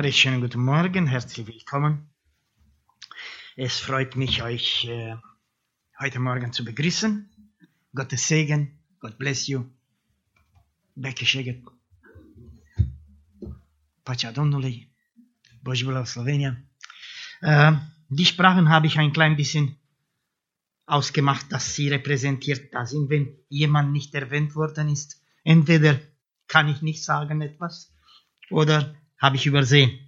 Recht schönen guten Morgen, herzlich willkommen. Es freut mich, euch äh, heute Morgen zu begrüßen. Gottes Segen, God bless you. Beke Šeget. Pacea Domnului. Boži Slovenia. Äh, die Sprachen habe ich ein klein bisschen ausgemacht, dass sie repräsentiert da sind, wenn jemand nicht erwähnt worden ist. Entweder kann ich nicht sagen etwas oder habe ich übersehen.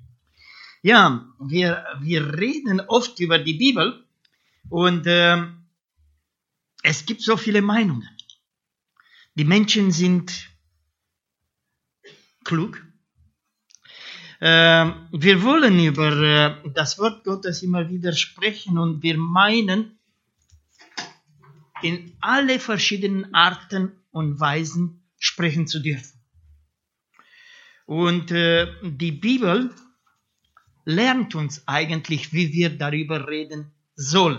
Ja, wir, wir reden oft über die Bibel und äh, es gibt so viele Meinungen. Die Menschen sind klug. Äh, wir wollen über äh, das Wort Gottes immer wieder sprechen und wir meinen, in alle verschiedenen Arten und Weisen sprechen zu dürfen. Und äh, die Bibel lernt uns eigentlich, wie wir darüber reden sollen.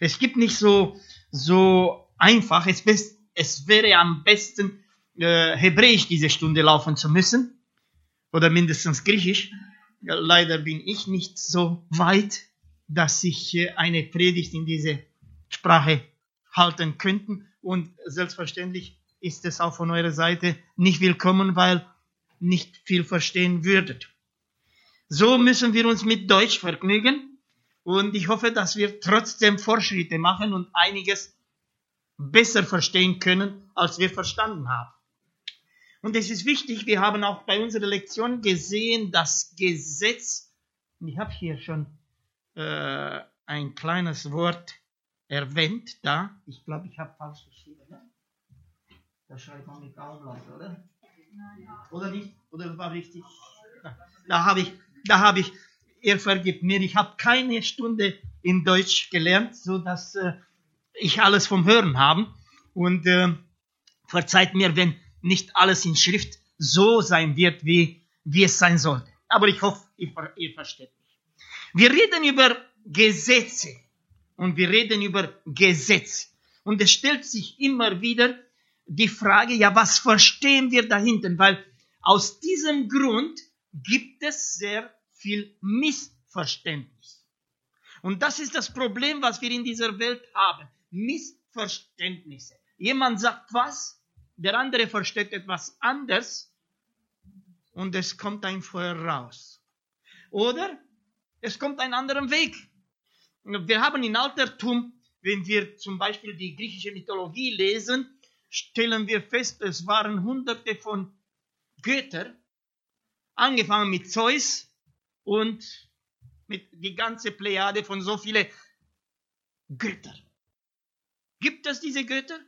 Es gibt nicht so, so einfach, es, best, es wäre am besten, äh, Hebräisch diese Stunde laufen zu müssen, oder mindestens Griechisch. Leider bin ich nicht so weit, dass ich äh, eine Predigt in diese Sprache halten könnte. Und selbstverständlich ist es auch von eurer Seite nicht willkommen, weil nicht viel verstehen würdet. So müssen wir uns mit Deutsch vergnügen und ich hoffe, dass wir trotzdem Fortschritte machen und einiges besser verstehen können, als wir verstanden haben. Und es ist wichtig, wir haben auch bei unserer Lektion gesehen, das Gesetz, ich habe hier schon äh, ein kleines Wort erwähnt, da, ich glaube, ich habe falsch geschrieben, ne? da schreibt man mit Auflass, oder? Oder nicht? Oder war richtig? Da, habe ich, da habe ich, er vergibt mir, ich habe keine Stunde in Deutsch gelernt, so dass äh, ich alles vom Hören habe. Und äh, verzeiht mir, wenn nicht alles in Schrift so sein wird, wie, wie es sein sollte. Aber ich hoffe, ihr, ihr versteht mich. Wir reden über Gesetze und wir reden über Gesetz. Und es stellt sich immer wieder die Frage, ja, was verstehen wir dahinter? Weil aus diesem Grund gibt es sehr viel Missverständnis. Und das ist das Problem, was wir in dieser Welt haben. Missverständnisse. Jemand sagt was, der andere versteht etwas anders und es kommt ein Feuer raus. Oder es kommt ein anderer Weg. Wir haben in Altertum, wenn wir zum Beispiel die griechische Mythologie lesen, stellen wir fest, es waren hunderte von Götter, angefangen mit Zeus und mit die ganze Plejade von so viele Götter. Gibt es diese Götter?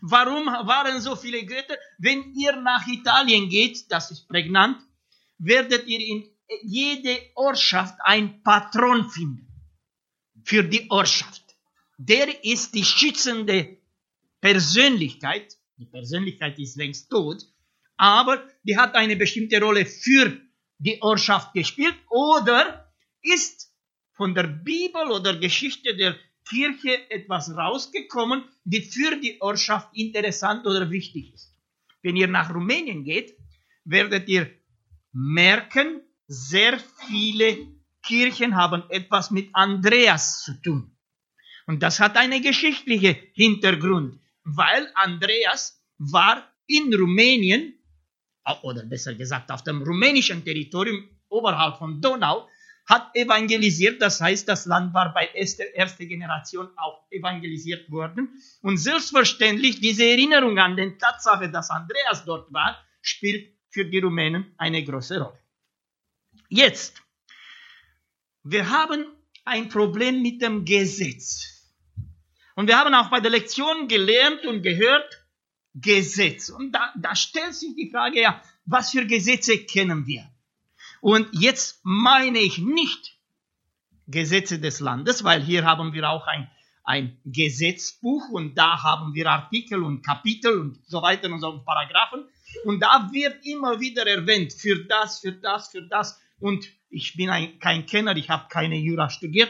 Warum waren so viele Götter? Wenn ihr nach Italien geht, das ist prägnant, werdet ihr in jede Ortschaft ein Patron finden. Für die Ortschaft. Der ist die schützende Persönlichkeit, die Persönlichkeit ist längst tot, aber die hat eine bestimmte Rolle für die Ortschaft gespielt oder ist von der Bibel oder Geschichte der Kirche etwas rausgekommen, die für die Ortschaft interessant oder wichtig ist. Wenn ihr nach Rumänien geht, werdet ihr merken, sehr viele Kirchen haben etwas mit Andreas zu tun. Und das hat einen geschichtlichen Hintergrund weil Andreas war in Rumänien, oder besser gesagt auf dem rumänischen Territorium oberhalb von Donau, hat evangelisiert, das heißt, das Land war bei erster erste Generation auch evangelisiert worden. Und selbstverständlich diese Erinnerung an die Tatsache, dass Andreas dort war, spielt für die Rumänen eine große Rolle. Jetzt, wir haben ein Problem mit dem Gesetz. Und wir haben auch bei der Lektion gelernt und gehört, Gesetz. Und da, da stellt sich die Frage, ja, was für Gesetze kennen wir? Und jetzt meine ich nicht Gesetze des Landes, weil hier haben wir auch ein, ein Gesetzbuch und da haben wir Artikel und Kapitel und so weiter und so Paragraphen. Und da wird immer wieder erwähnt, für das, für das, für das. Und ich bin ein, kein Kenner, ich habe keine Jura studiert,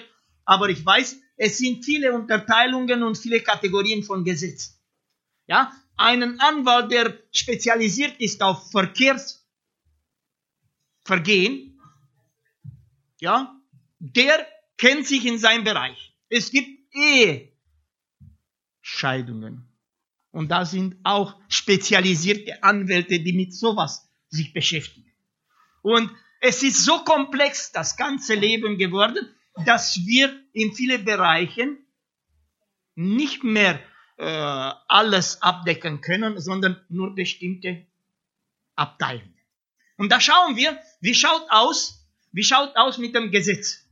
aber ich weiß, es sind viele Unterteilungen und viele Kategorien von Gesetz. Ja, einen Anwalt, der spezialisiert ist auf Verkehrs, Vergehen, ja, der kennt sich in seinem Bereich. Es gibt Ehescheidungen. Und da sind auch spezialisierte Anwälte, die mit sowas sich beschäftigen. Und es ist so komplex, das ganze Leben geworden, dass wir in vielen Bereichen nicht mehr äh, alles abdecken können, sondern nur bestimmte Abteilungen. Und da schauen wir, wie schaut aus, wie schaut aus mit dem Gesetz?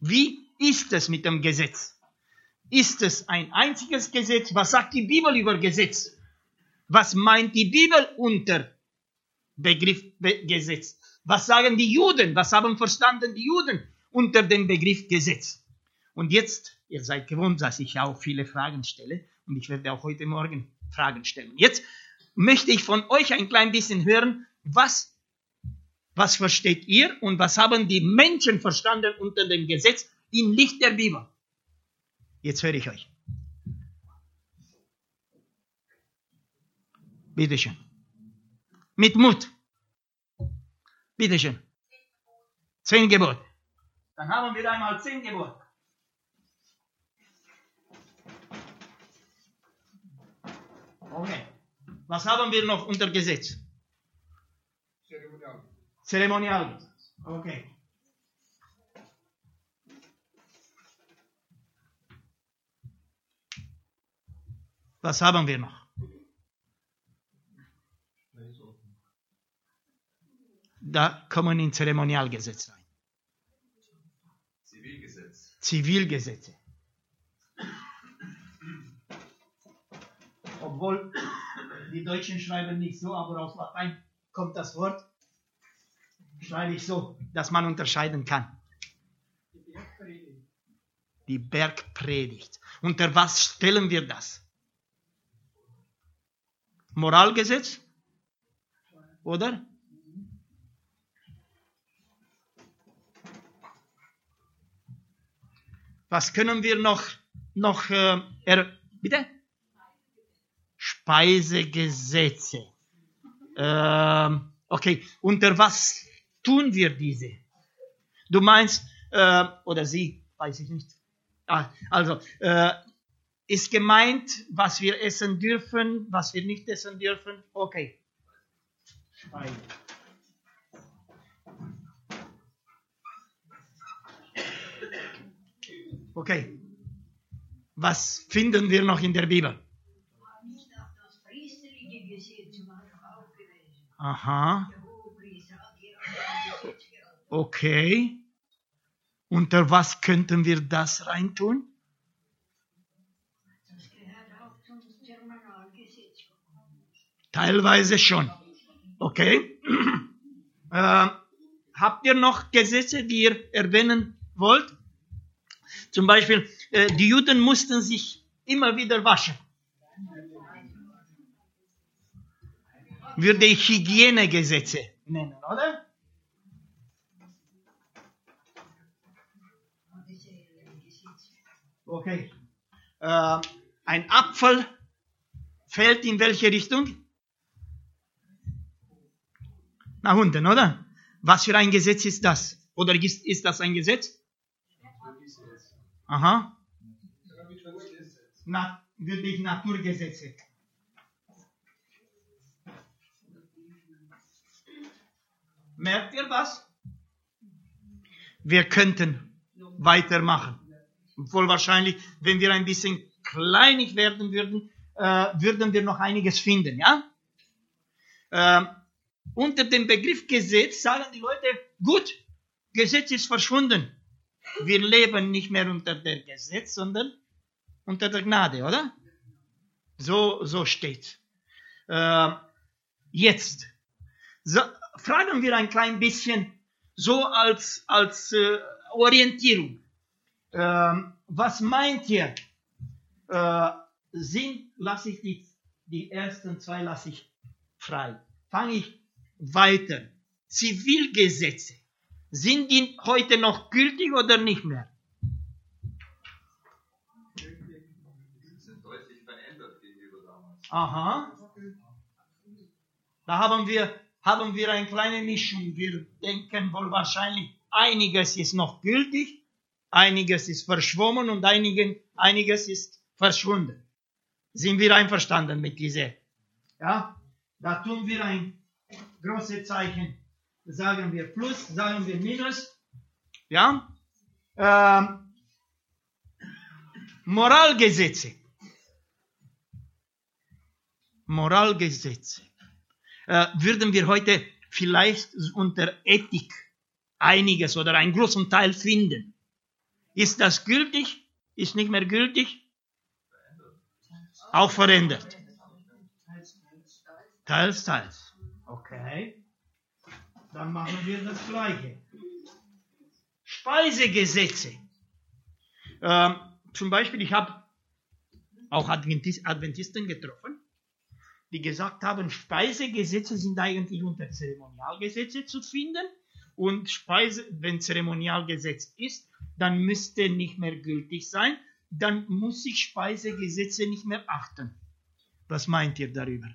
Wie ist es mit dem Gesetz? Ist es ein einziges Gesetz? Was sagt die Bibel über Gesetz? Was meint die Bibel unter Begriff Gesetz? Was sagen die Juden? Was haben verstanden die Juden unter dem Begriff Gesetz? Und jetzt, ihr seid gewohnt, dass ich auch viele Fragen stelle und ich werde auch heute Morgen Fragen stellen. Jetzt möchte ich von euch ein klein bisschen hören, was, was versteht ihr und was haben die Menschen verstanden unter dem Gesetz im Licht der Bibel? Jetzt höre ich euch. Bitteschön. Mit Mut. Bitteschön. Zehn Gebote. Dann haben wir einmal zehn Gebote. Was haben wir noch unter Gesetz? Zeremonial. Zeremonialgesetz. Okay. Was haben wir noch? Da kommen in Zeremonialgesetz rein. Zivilgesetz. Zivilgesetze. Obwohl die Deutschen schreiben nicht so, aber aus Latein kommt das Wort, schreibe ich so, dass man unterscheiden kann. Die Bergpredigt. Unter was stellen wir das? Moralgesetz? Oder? Was können wir noch, noch äh, er, bitte? Speisegesetze. Ähm, okay, unter was tun wir diese? Du meinst, äh, oder sie, weiß ich nicht. Ah, also, äh, ist gemeint, was wir essen dürfen, was wir nicht essen dürfen. Okay. Speise. Okay. Was finden wir noch in der Bibel? Nicht auch das priesterliche Gesetz war doch auch gewesen. Aha. Der Hohepriester hat hier auch ein Gesetz gehabt. Okay. Unter was könnten wir das reintun? Teilweise schon. Okay. Äh, habt ihr noch Gesetze, die ihr erwähnen wollt? Zum Beispiel, äh, die Juden mussten sich immer wieder waschen. Würde ich Hygienegesetze nennen, oder? Okay. Äh, ein Apfel fällt in welche Richtung? Nach unten, oder? Was für ein Gesetz ist das? Oder ist, ist das ein Gesetz? Aha. Na, würde ich Naturgesetze. Merkt ihr was? Wir könnten weitermachen. Wohl wahrscheinlich, wenn wir ein bisschen kleinig werden würden, äh, würden wir noch einiges finden, ja? Ähm, unter dem Begriff Gesetz sagen die Leute, gut, Gesetz ist verschwunden. Wir leben nicht mehr unter der Gesetz, sondern unter der Gnade, oder? So, so steht. Äh, jetzt so, fragen wir ein klein bisschen so als, als äh, Orientierung. Ähm, was meint ihr? Äh, sind, lasse ich die, die ersten zwei lasse ich frei. Fange ich weiter. Zivilgesetze. Sind die heute noch gültig oder nicht mehr? Aha. Da haben wir haben wir eine kleine Mischung. Wir denken wohl wahrscheinlich, einiges ist noch gültig, einiges ist verschwommen und einigen, einiges ist verschwunden. Sind wir einverstanden mit dieser? Ja, da tun wir ein großes Zeichen. Sagen wir Plus, sagen wir Minus. Ja, ähm, Moralgesetze. Moralgesetze. Äh, würden wir heute vielleicht unter Ethik einiges oder einen großen Teil finden. Ist das gültig? Ist nicht mehr gültig? Auch verändert. Teils, teils. Okay. Dann machen wir das Gleiche. Speisegesetze. Ähm, zum Beispiel, ich habe auch Adventis Adventisten getroffen, die gesagt haben, Speisegesetze sind eigentlich unter Zeremonialgesetze zu finden und Speise, wenn Zeremonialgesetz ist, dann müsste nicht mehr gültig sein, dann muss ich Speisegesetze nicht mehr achten. Was meint ihr darüber?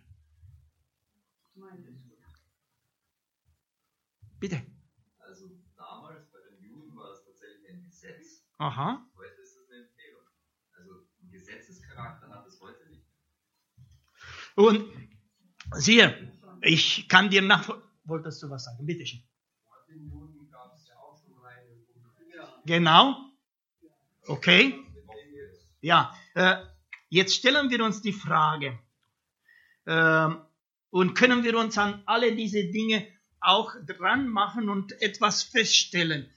Bitte. Also damals bei den Juden war es tatsächlich ein Gesetz. Aha. Heute ist es eine Empfehlung. Also einen Gesetzescharakter hat. Und siehe, ich kann dir nach. Wolltest du was sagen? Bitte schön. Genau. Okay. Ja, äh, jetzt stellen wir uns die Frage, ähm, und können wir uns an alle diese Dinge auch dran machen und etwas feststellen.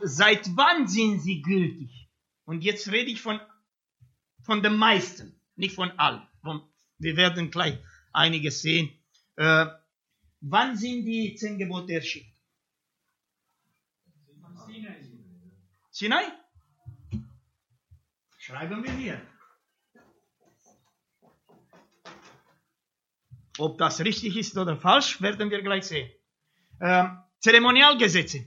Seit wann sind sie gültig? Und jetzt rede ich von, von den meisten, nicht von allen. Von, wir werden gleich einiges sehen. Äh, wann sind die zehn Gebote erschienen? Sinai? Schreiben wir hier. Ob das richtig ist oder falsch, werden wir gleich sehen. Ähm, Zeremonialgesetze.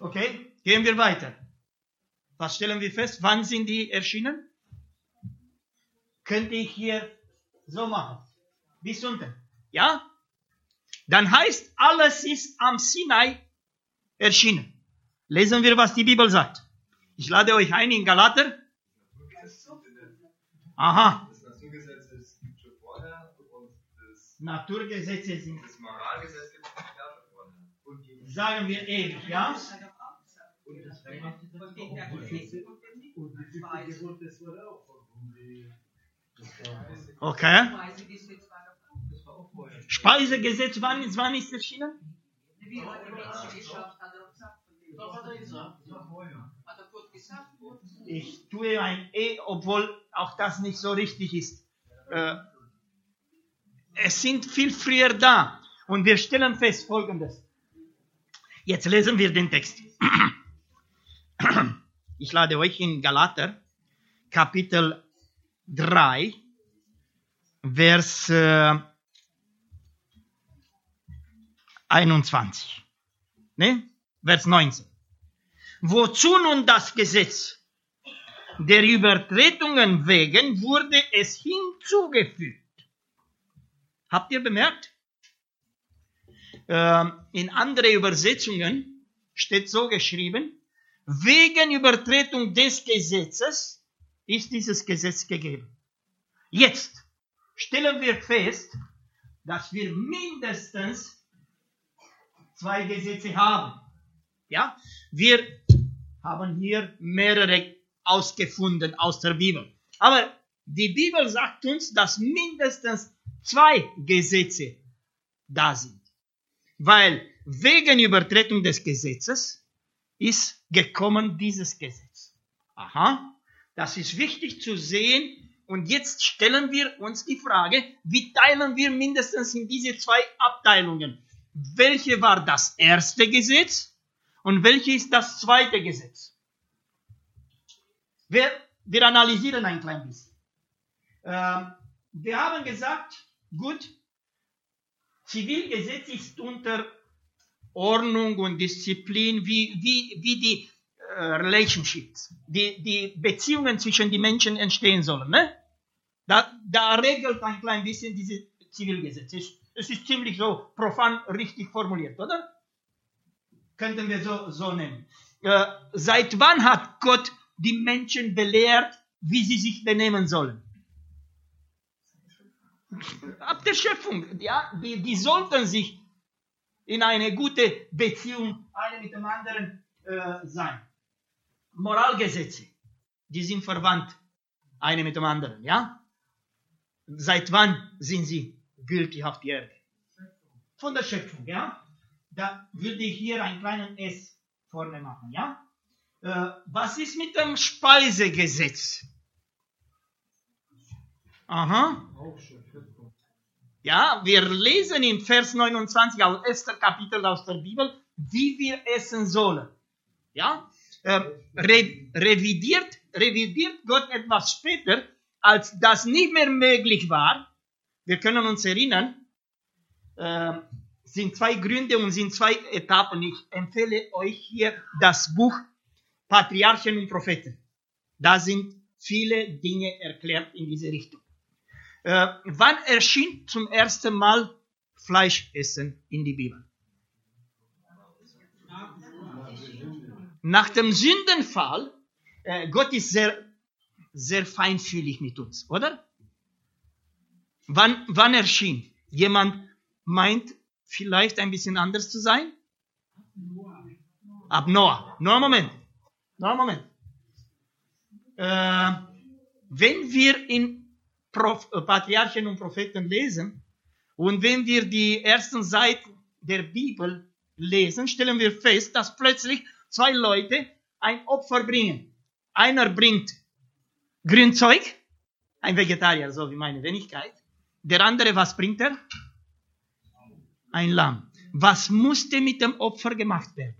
Okay, gehen wir weiter. Was stellen wir fest? Wann sind die erschienen? Könnte ich hier so machen. Bis unten. Ja? Dann heißt, alles ist am Sinai erschienen. Lesen wir, was die Bibel sagt. Ich lade euch ein in Galater. Aha, Das Naturgesetz ist schon vorher und das, Naturgesetze sind, das Moralgesetz gibt es vorher. sagen wir ewig, ja? Und das Und wie viel Gebot das wurde auch von die das Okay. war auch vorher. Speisegesetz, wann, wann ist erschienen? Er. Ich tue ein E, obwohl auch das nicht so richtig ist. Äh, es sind viel früher da. Und wir stellen fest Folgendes. Jetzt lesen wir den Text. Ich lade euch in Galater, Kapitel 3, Vers äh, 21. Ne? Vers 19. Wozu nun das Gesetz? Der Übertretungen wegen wurde es hinzugefügt. Habt ihr bemerkt? Ähm, in andere Übersetzungen steht so geschrieben, wegen Übertretung des Gesetzes ist dieses Gesetz gegeben. Jetzt stellen wir fest, dass wir mindestens zwei Gesetze haben. Ja, wir haben hier mehrere ausgefunden aus der Bibel. Aber die Bibel sagt uns, dass mindestens zwei Gesetze da sind. Weil wegen Übertretung des Gesetzes ist gekommen dieses Gesetz. Aha, das ist wichtig zu sehen. Und jetzt stellen wir uns die Frage, wie teilen wir mindestens in diese zwei Abteilungen? Welche war das erste Gesetz und welche ist das zweite Gesetz? Wir, wir analysieren ein klein bisschen. Ähm, wir haben gesagt, gut, Zivilgesetz ist unter Ordnung und Disziplin, wie, wie, wie die äh, Relationships, die, die Beziehungen zwischen den Menschen entstehen sollen. Ne? Da, da regelt ein klein bisschen dieses Zivilgesetz. Es, es ist ziemlich so profan richtig formuliert, oder? Könnten wir so, so nennen. Äh, seit wann hat Gott die Menschen belehrt, wie sie sich benehmen sollen? Ab der Schöpfung, ja, die, die sollten sich in eine gute Beziehung eine mit dem anderen äh, sein. Moralgesetze, die sind verwandt, eine mit dem anderen, ja? Seit wann sind sie gültig auf die Erde? Von der Schöpfung, ja? Da würde ich hier einen kleinen S vorne machen, ja? Äh, was ist mit dem Speisegesetz? Aha. Auch. Ja, wir lesen im Vers 29 aus erster Kapitel aus der Bibel, wie wir essen sollen. Ja, äh, re revidiert, revidiert Gott etwas später, als das nicht mehr möglich war. Wir können uns erinnern, äh, sind zwei Gründe und sind zwei Etappen. Ich empfehle euch hier das Buch Patriarchen und Propheten. Da sind viele Dinge erklärt in diese Richtung. Äh, wann erschien zum ersten Mal Fleischessen in die Bibel? Nach dem Sündenfall, äh, Gott ist sehr, sehr feinfühlig mit uns, oder? Wann, wann erschien? Jemand meint vielleicht ein bisschen anders zu sein? Ab Noah. Nur einen Moment. Nur einen Moment. Äh, wenn wir in Patriarchen und Propheten lesen und wenn wir die ersten Seiten der Bibel lesen, stellen wir fest, dass plötzlich zwei Leute ein Opfer bringen. Einer bringt Grünzeug, ein Vegetarier, so wie meine Wenigkeit. Der andere, was bringt er? Ein Lamm. Was musste mit dem Opfer gemacht werden?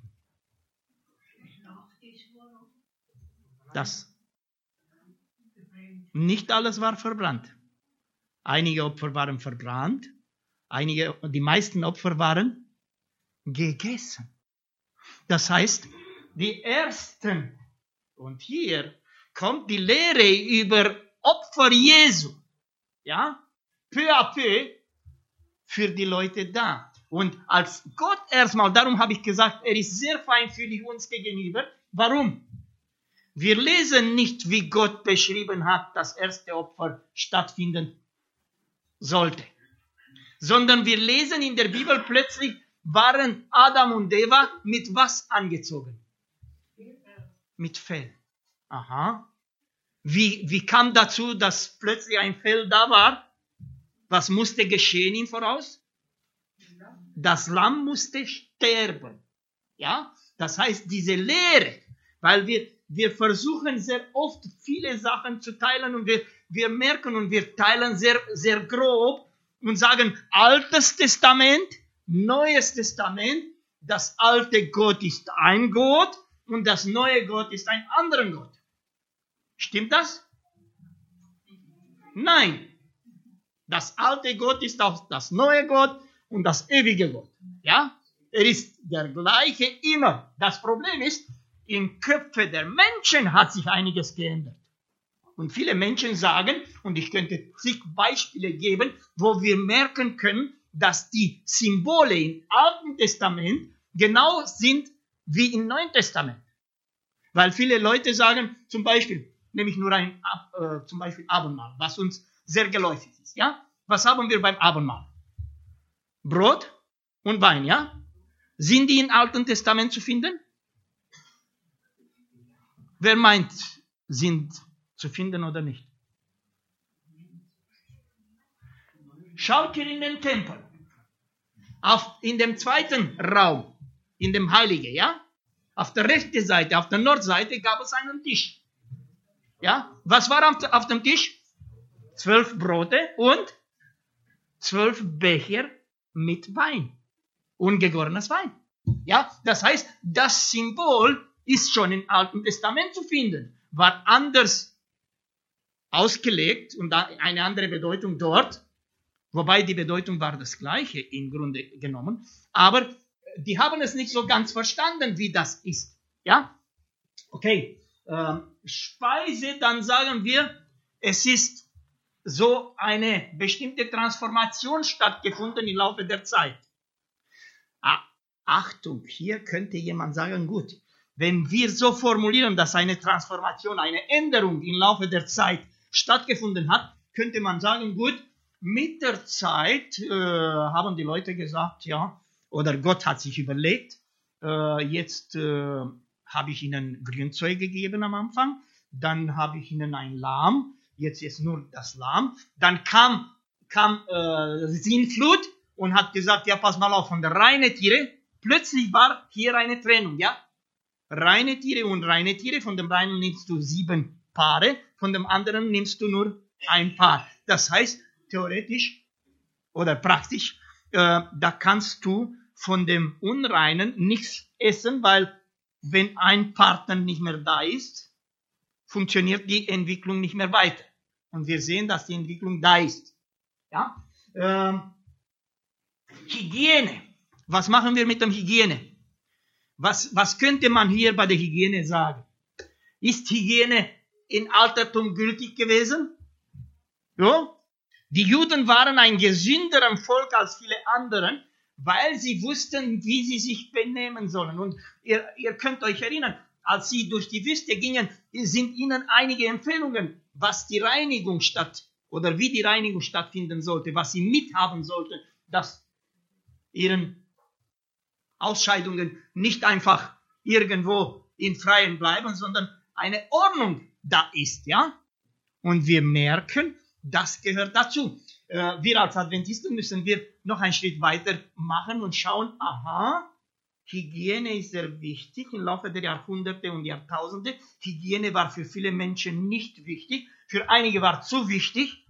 Das. Nicht alles war verbrannt. Einige Opfer waren verbrannt, einige, die meisten Opfer waren gegessen. Das heißt, die ersten, und hier kommt die Lehre über Opfer Jesu, ja, peu à peu für die Leute da. Und als Gott erstmal, darum habe ich gesagt, er ist sehr feinfühlig uns gegenüber. Warum? Wir lesen nicht, wie Gott beschrieben hat, dass erste Opfer stattfinden sollte, sondern wir lesen in der Bibel plötzlich, waren Adam und Eva mit was angezogen? Mit Fell. Aha. Wie, wie kam dazu, dass plötzlich ein Fell da war? Was musste geschehen im Voraus? Das Lamm musste sterben. Ja? Das heißt, diese Lehre, weil wir, wir versuchen sehr oft viele Sachen zu teilen und wir, wir merken und wir teilen sehr, sehr grob und sagen Altes Testament, Neues Testament, das alte Gott ist ein Gott und das neue Gott ist ein anderer Gott. Stimmt das? Nein. Das alte Gott ist auch das neue Gott und das ewige Gott. Ja? Er ist der gleiche immer. Das Problem ist, im Köpfe der Menschen hat sich einiges geändert. Und viele Menschen sagen, und ich könnte zig Beispiele geben, wo wir merken können, dass die Symbole im Alten Testament genau sind wie im Neuen Testament. Weil viele Leute sagen, zum Beispiel, nehme ich nur ein, äh, zum Beispiel Abendmahl, was uns sehr geläufig ist, ja? Was haben wir beim Abendmahl? Brot und Wein, ja? Sind die im Alten Testament zu finden? Wer meint, sind zu finden oder nicht? Schaut ihr in den Tempel. Auf, in dem zweiten Raum, in dem Heilige, ja? Auf der rechten Seite, auf der Nordseite gab es einen Tisch. Ja? Was war auf, auf dem Tisch? Zwölf Brote und zwölf Becher mit Wein. Ungegorenes Wein. Ja? Das heißt, das Symbol ist schon im Alten Testament zu finden. War anders ausgelegt und eine andere Bedeutung dort. Wobei die Bedeutung war das gleiche im Grunde genommen. Aber die haben es nicht so ganz verstanden, wie das ist. Ja? Okay, ähm, Speise, dann sagen wir, es ist so eine bestimmte Transformation stattgefunden im Laufe der Zeit. Ah, Achtung, hier könnte jemand sagen, gut, wenn wir so formulieren, dass eine Transformation, eine Änderung im Laufe der Zeit stattgefunden hat, könnte man sagen, gut, mit der Zeit äh, haben die Leute gesagt, ja, oder Gott hat sich überlegt, äh, jetzt äh, habe ich ihnen Grünzeug gegeben am Anfang, dann habe ich ihnen ein Lamm, jetzt ist nur das Lamm, dann kam, kam äh, Sinnflut und hat gesagt, ja, pass mal auf, von der reinen Tiere, plötzlich war hier eine Trennung, ja, reine Tiere und reine Tiere, von dem reinen nimmst du sieben Paare, von dem anderen nimmst du nur ein Paar. Das heißt, theoretisch oder praktisch, äh, da kannst du von dem Unreinen nichts essen, weil wenn ein Partner nicht mehr da ist, funktioniert die Entwicklung nicht mehr weiter. Und wir sehen, dass die Entwicklung da ist. Ja? Ähm, Hygiene. Was machen wir mit dem Hygiene? Was, was könnte man hier bei der Hygiene sagen? Ist Hygiene in Altertum gültig gewesen? Ja? Die Juden waren ein gesünderer Volk als viele anderen, weil sie wussten, wie sie sich benehmen sollen. Und ihr, ihr könnt euch erinnern, als sie durch die Wüste gingen, sind ihnen einige Empfehlungen, was die Reinigung statt oder wie die Reinigung stattfinden sollte, was sie mithaben sollten, dass ihren Ausscheidungen nicht einfach irgendwo in Freien bleiben, sondern eine Ordnung da ist, ja? Und wir merken, das gehört dazu. Äh, wir als Adventisten müssen wir noch einen Schritt weiter machen und schauen, aha, Hygiene ist sehr wichtig im Laufe der Jahrhunderte und Jahrtausende. Hygiene war für viele Menschen nicht wichtig. Für einige war zu wichtig.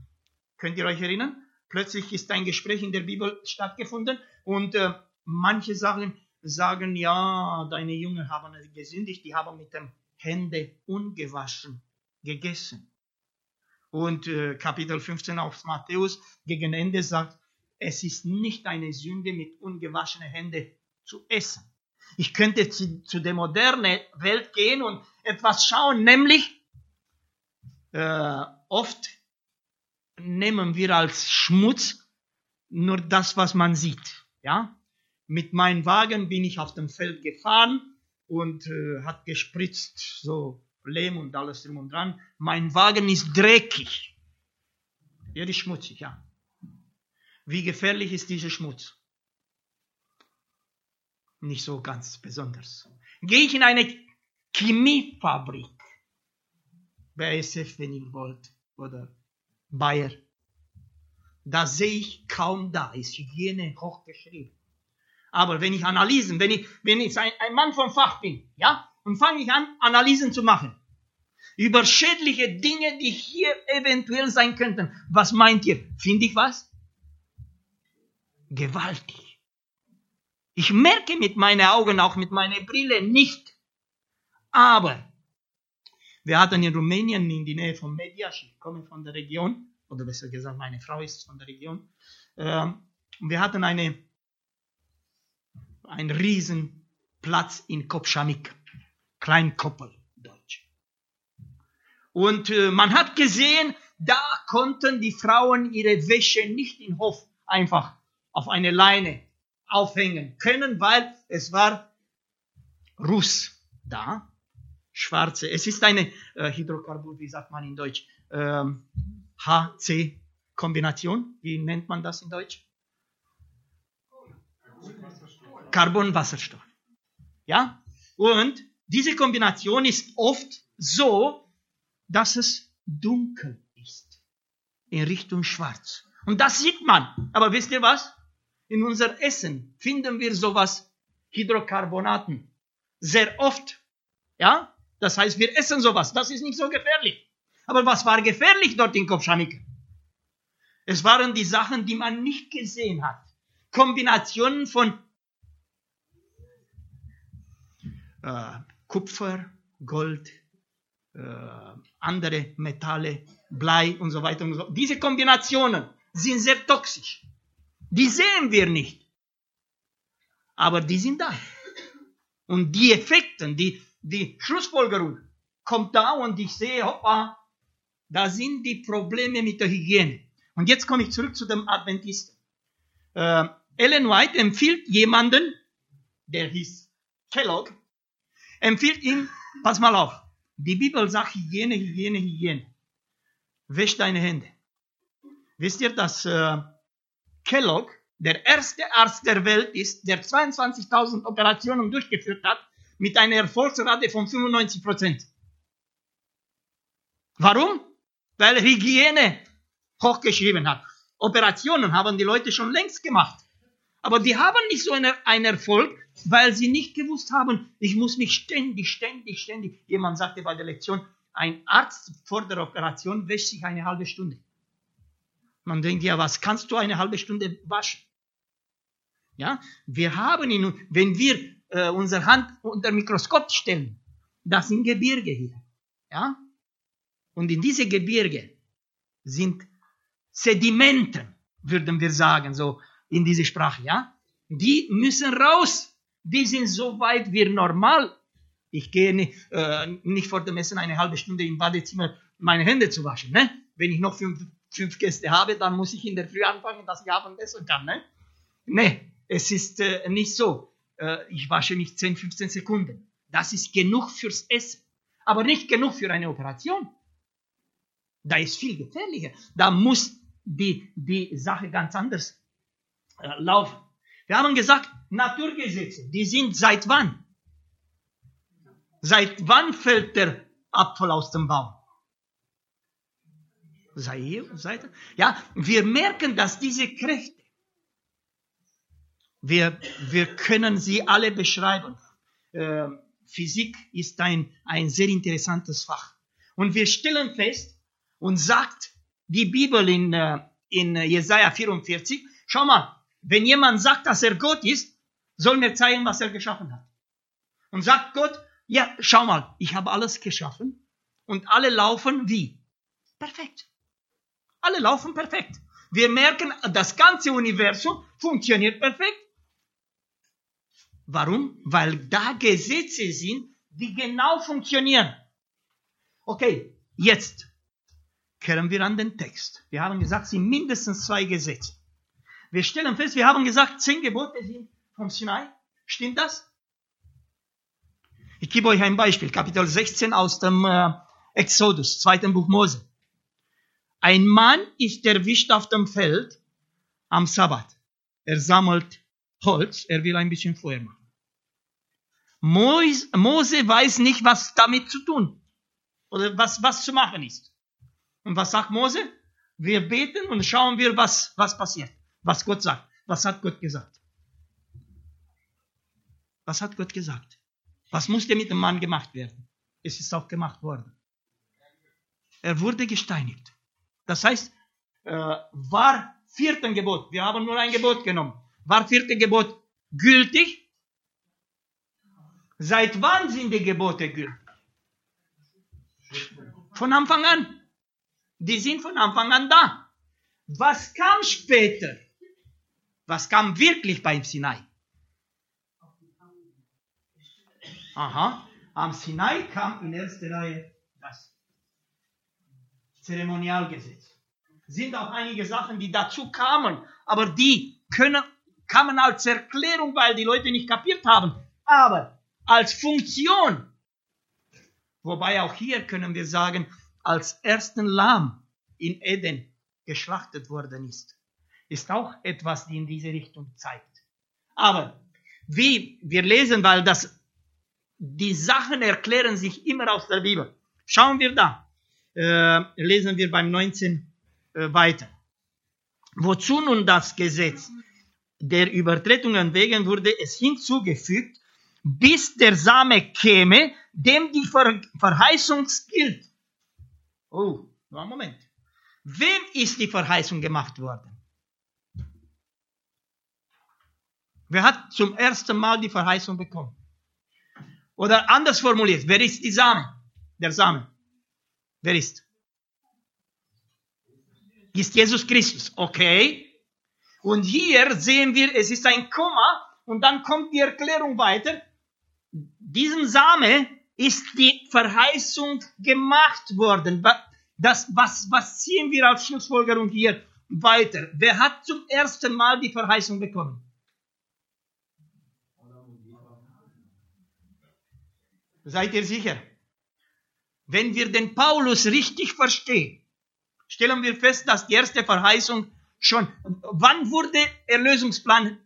Könnt ihr euch erinnern? Plötzlich ist ein Gespräch in der Bibel stattgefunden und äh, manche sagen, sagen, ja, deine Jünger haben gesündigt, die haben mit dem Hände ungewaschen gegessen. Und äh, Kapitel 15 auf Matthäus gegen Ende sagt, es ist nicht eine Sünde, mit ungewaschenen Händen zu essen. Ich könnte zu, zu der modernen Welt gehen und etwas schauen, nämlich äh, oft nehmen wir als Schmutz nur das, was man sieht. Ja, mit meinem Wagen bin ich auf dem Feld gefahren und äh, hat gespritzt so Lehm und alles drum und dran. Mein Wagen ist dreckig. Ja, ist schmutzig, ja. Wie gefährlich ist dieser Schmutz? Nicht so ganz besonders. Gehe ich in eine Chemiefabrik, BASF, wenn ihr wollt, oder Bayer, da sehe ich kaum da, ist Hygiene hochgeschrieben. Aber wenn ich Analysen, wenn ich, wenn ich ein, ein Mann vom Fach bin, ja, und fange ich an, Analysen zu machen. Über schädliche Dinge, die hier eventuell sein könnten. Was meint ihr? Finde ich was? Gewaltig. Ich merke mit meinen Augen, auch mit meiner Brille nicht. Aber wir hatten in Rumänien in die Nähe von Mediasch, ich komme von der Region, oder besser gesagt, meine Frau ist von der Region, ähm, wir hatten eine, einen riesen Platz in Kopschamik. Kleinkoppel, Deutsch. Und äh, man hat gesehen, da konnten die Frauen ihre Wäsche nicht im Hof einfach auf eine Leine aufhängen können, weil es war Russ da, schwarze. Es ist eine äh, Hydrocarbon, wie sagt man in Deutsch, ähm, HC-Kombination. Wie nennt man das in Deutsch? Carbon-Wasserstoff. Ja? Und diese Kombination ist oft so, dass es dunkel ist. In Richtung schwarz. Und das sieht man. Aber wisst ihr was? In unser Essen finden wir sowas Hydrocarbonaten. Sehr oft. Ja? Das heißt, wir essen sowas. Das ist nicht so gefährlich. Aber was war gefährlich dort in Kopschanik? Es waren die Sachen, die man nicht gesehen hat. Kombinationen von äh, Kupfer, Gold, äh, andere Metalle, Blei und so weiter und so. Diese Kombinationen sind sehr toxisch. Die sehen wir nicht. Aber die sind da. Und die Effekte, die, die Schlussfolgerung kommt da und ich sehe, hoppa, da sind die Probleme mit der Hygiene. Und jetzt komme ich zurück zu dem Adventisten. Äh, Ellen White empfiehlt jemanden, der hieß Kellogg, empfiehlt ihm, pass mal auf, die Bibel sagt Hygiene, Hygiene, Hygiene. Wäsch deine Hände. Wisst ihr, dass äh, Kellogg der erste Arzt der Welt ist, der 22.000 Operationen durchgeführt hat, mit einer Erfolgsrate von 95 Prozent. Warum? Weil Hygiene hochgeschrieben hat. Operationen haben die Leute schon längst gemacht. Aber die haben nicht so einen, einen Erfolg, weil sie nicht gewusst haben, ich muss mich ständig, ständig, ständig. Jemand sagte bei der Lektion, ein Arzt vor der Operation wäscht sich eine halbe Stunde. Man denkt, ja, was kannst du eine halbe Stunde waschen? Ja, wir haben ihn, wenn wir äh, unsere Hand unter Mikroskop stellen, das sind Gebirge hier. Ja, und in diese Gebirge sind Sedimenten, würden wir sagen, so in diese Sprache, ja. Die müssen raus. Die sind so weit wie normal. Ich gehe nicht, äh, nicht vor dem Essen eine halbe Stunde im Badezimmer meine Hände zu waschen. Ne? Wenn ich noch fünf, fünf Gäste habe, dann muss ich in der Früh anfangen, dass ich abends essen kann. Ne? Nee, es ist äh, nicht so. Äh, ich wasche mich 10, 15 Sekunden. Das ist genug fürs Essen. Aber nicht genug für eine Operation. Da ist viel gefährlicher. Da muss die, die Sache ganz anders äh, laufen. Wir haben gesagt, Naturgesetze, die sind seit wann? Seit wann fällt der Apfel aus dem Baum? Seit, seit, ja, wir merken, dass diese Kräfte, wir, wir können sie alle beschreiben. Äh, Physik ist ein, ein sehr interessantes Fach. Und wir stellen fest, und sagt die Bibel in, äh, in Jesaja 44, schau mal, wenn jemand sagt, dass er Gott ist, soll mir zeigen, was er geschaffen hat. Und sagt Gott, ja, schau mal, ich habe alles geschaffen und alle laufen wie? Perfekt. Alle laufen perfekt. Wir merken, das ganze Universum funktioniert perfekt. Warum? Weil da Gesetze sind, die genau funktionieren. Okay, jetzt kehren wir an den Text. Wir haben gesagt, es sind mindestens zwei Gesetze. Wir stellen fest, wir haben gesagt, zehn Gebote sind vom Sinai. Stimmt das? Ich gebe euch ein Beispiel. Kapitel 16 aus dem äh, Exodus, zweiten Buch Mose. Ein Mann ist erwischt auf dem Feld am Sabbat. Er sammelt Holz, er will ein bisschen Feuer machen. Mose, weiß nicht, was damit zu tun oder was, was zu machen ist. Und was sagt Mose? Wir beten und schauen wir, was, was passiert. Was Gott sagt. Was hat Gott gesagt? Was hat Gott gesagt? Was musste mit dem Mann gemacht werden? Es ist auch gemacht worden. Er wurde gesteinigt. Das heißt, äh, war vierten Gebot, wir haben nur ein Gebot genommen, war vierte Gebot gültig? Seit wann sind die Gebote gültig? Von Anfang an. Die sind von Anfang an da. Was kam später? Was kam wirklich beim Sinai? Aha, am Sinai kam in erster Reihe das Zeremonialgesetz. Sind auch einige Sachen, die dazu kamen, aber die können, kamen als Erklärung, weil die Leute nicht kapiert haben. Aber als Funktion, wobei auch hier können wir sagen, als ersten Lamm in Eden geschlachtet worden ist, ist auch etwas, die in diese Richtung zeigt. Aber wie wir lesen, weil das, die Sachen erklären sich immer aus der Bibel. Schauen wir da, äh, lesen wir beim 19 äh, weiter. Wozu nun das Gesetz der Übertretungen wegen wurde es hinzugefügt, bis der Same käme, dem die Ver Verheißung gilt. Oh, nur einen Moment. Wem ist die Verheißung gemacht worden? Wer hat zum ersten Mal die Verheißung bekommen? Oder anders formuliert, wer ist die Same? Der Same. Wer ist? Ist Jesus Christus. Okay. Und hier sehen wir, es ist ein Komma und dann kommt die Erklärung weiter. Diesen Same ist die Verheißung gemacht worden. Das, was, was ziehen wir als Schlussfolgerung hier weiter? Wer hat zum ersten Mal die Verheißung bekommen? Seid ihr sicher? Wenn wir den Paulus richtig verstehen, stellen wir fest, dass die erste Verheißung schon, wann wurde Erlösungsplan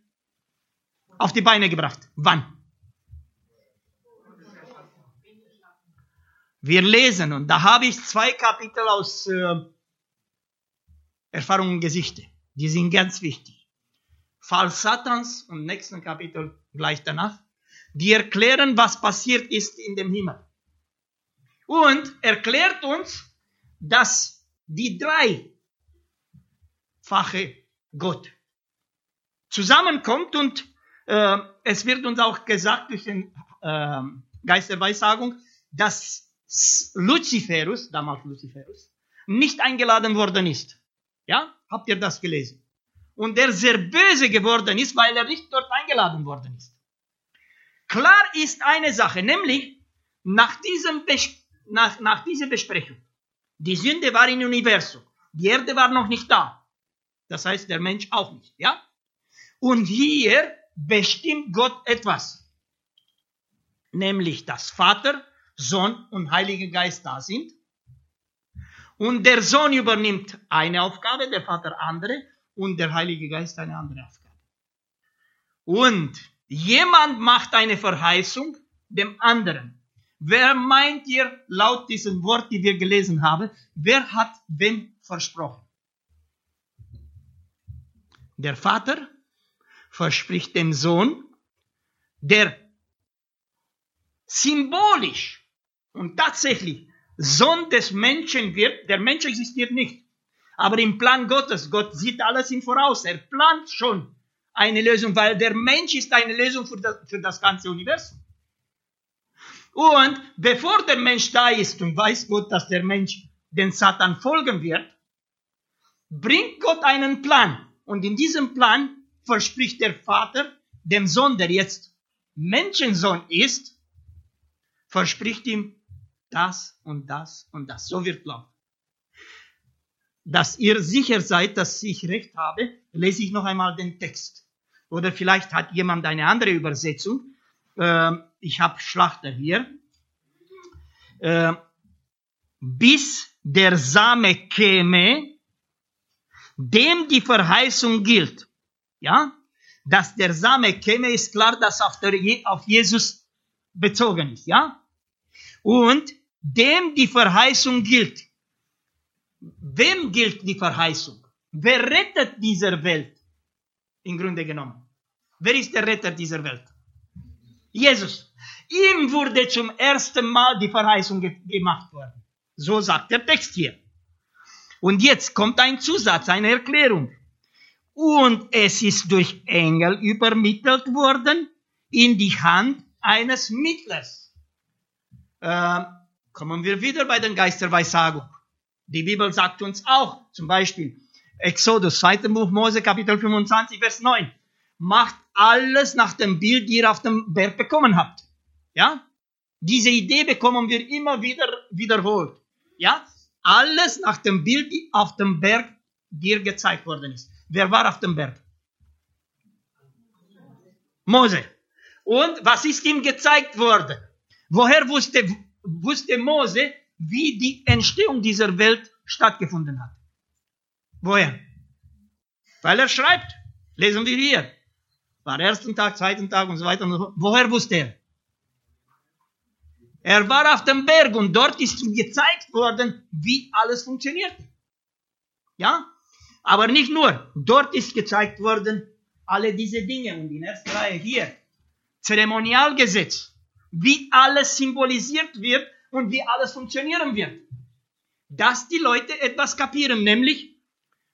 auf die Beine gebracht? Wann? Wir lesen, und da habe ich zwei Kapitel aus äh, Erfahrung und Gesichte. Die sind ganz wichtig. Fall Satans und nächsten Kapitel gleich danach. Die erklären, was passiert ist in dem Himmel. Und erklärt uns, dass die dreifache Gott zusammenkommt und äh, es wird uns auch gesagt durch den äh, Geist der Weissagung, dass Luciferus, damals Luciferus, nicht eingeladen worden ist. Ja, habt ihr das gelesen? Und der sehr böse geworden ist, weil er nicht dort eingeladen worden ist. Klar ist eine Sache, nämlich nach, diesem nach, nach dieser Besprechung, die Sünde war im Universum, die Erde war noch nicht da. Das heißt, der Mensch auch nicht. Ja? Und hier bestimmt Gott etwas. Nämlich, dass Vater, Sohn und Heiliger Geist da sind. Und der Sohn übernimmt eine Aufgabe, der Vater andere und der Heilige Geist eine andere Aufgabe. Und jemand macht eine Verheißung dem anderen. Wer meint ihr, laut diesem Wort, die wir gelesen haben, wer hat wem versprochen? Der Vater verspricht dem Sohn, der symbolisch und tatsächlich Sohn des Menschen wird. Der Mensch existiert nicht. Aber im Plan Gottes, Gott sieht alles im Voraus. Er plant schon eine Lösung, weil der Mensch ist eine Lösung für das, für das ganze Universum. Und bevor der Mensch da ist und weiß Gott, dass der Mensch den Satan folgen wird, bringt Gott einen Plan. Und in diesem Plan verspricht der Vater dem Sohn, der jetzt Menschensohn ist, verspricht ihm das und das und das. So wird laufen. Dass ihr sicher seid, dass ich recht habe, lese ich noch einmal den Text. Oder vielleicht hat jemand eine andere Übersetzung. Ähm, ich habe Schlachter hier. Ähm, bis der Same käme, dem die Verheißung gilt. Ja? Dass der Same käme, ist klar, dass auf, der, auf Jesus bezogen ist. Ja? Und dem die Verheißung gilt. Wem gilt die Verheißung? Wer rettet dieser Welt? Im Grunde genommen. Wer ist der Retter dieser Welt? Jesus. Ihm wurde zum ersten Mal die Verheißung ge gemacht worden. So sagt der Text hier. Und jetzt kommt ein Zusatz, eine Erklärung. Und es ist durch Engel übermittelt worden in die Hand eines Mittlers. Äh, kommen wir wieder bei den Geisterweissagung. Die Bibel sagt uns auch, zum Beispiel, Exodus, 2. Buch Mose, Kapitel 25, Vers 9. Macht alles nach dem Bild, die ihr auf dem Berg bekommen habt. Ja? Diese Idee bekommen wir immer wieder wiederholt. Ja? Alles nach dem Bild, die auf dem Berg dir gezeigt worden ist. Wer war auf dem Berg? Mose. Und was ist ihm gezeigt worden? Woher wusste, wusste Mose, wie die Entstehung dieser Welt stattgefunden hat? Woher? Weil er schreibt. Lesen wir hier. War ersten Tag, zweiten Tag und so weiter. Woher wusste er? Er war auf dem Berg und dort ist ihm gezeigt worden, wie alles funktioniert. Ja? Aber nicht nur. Dort ist gezeigt worden, alle diese Dinge. Und in erster Reihe hier. Zeremonialgesetz. Wie alles symbolisiert wird und wie alles funktionieren wird. Dass die Leute etwas kapieren, nämlich,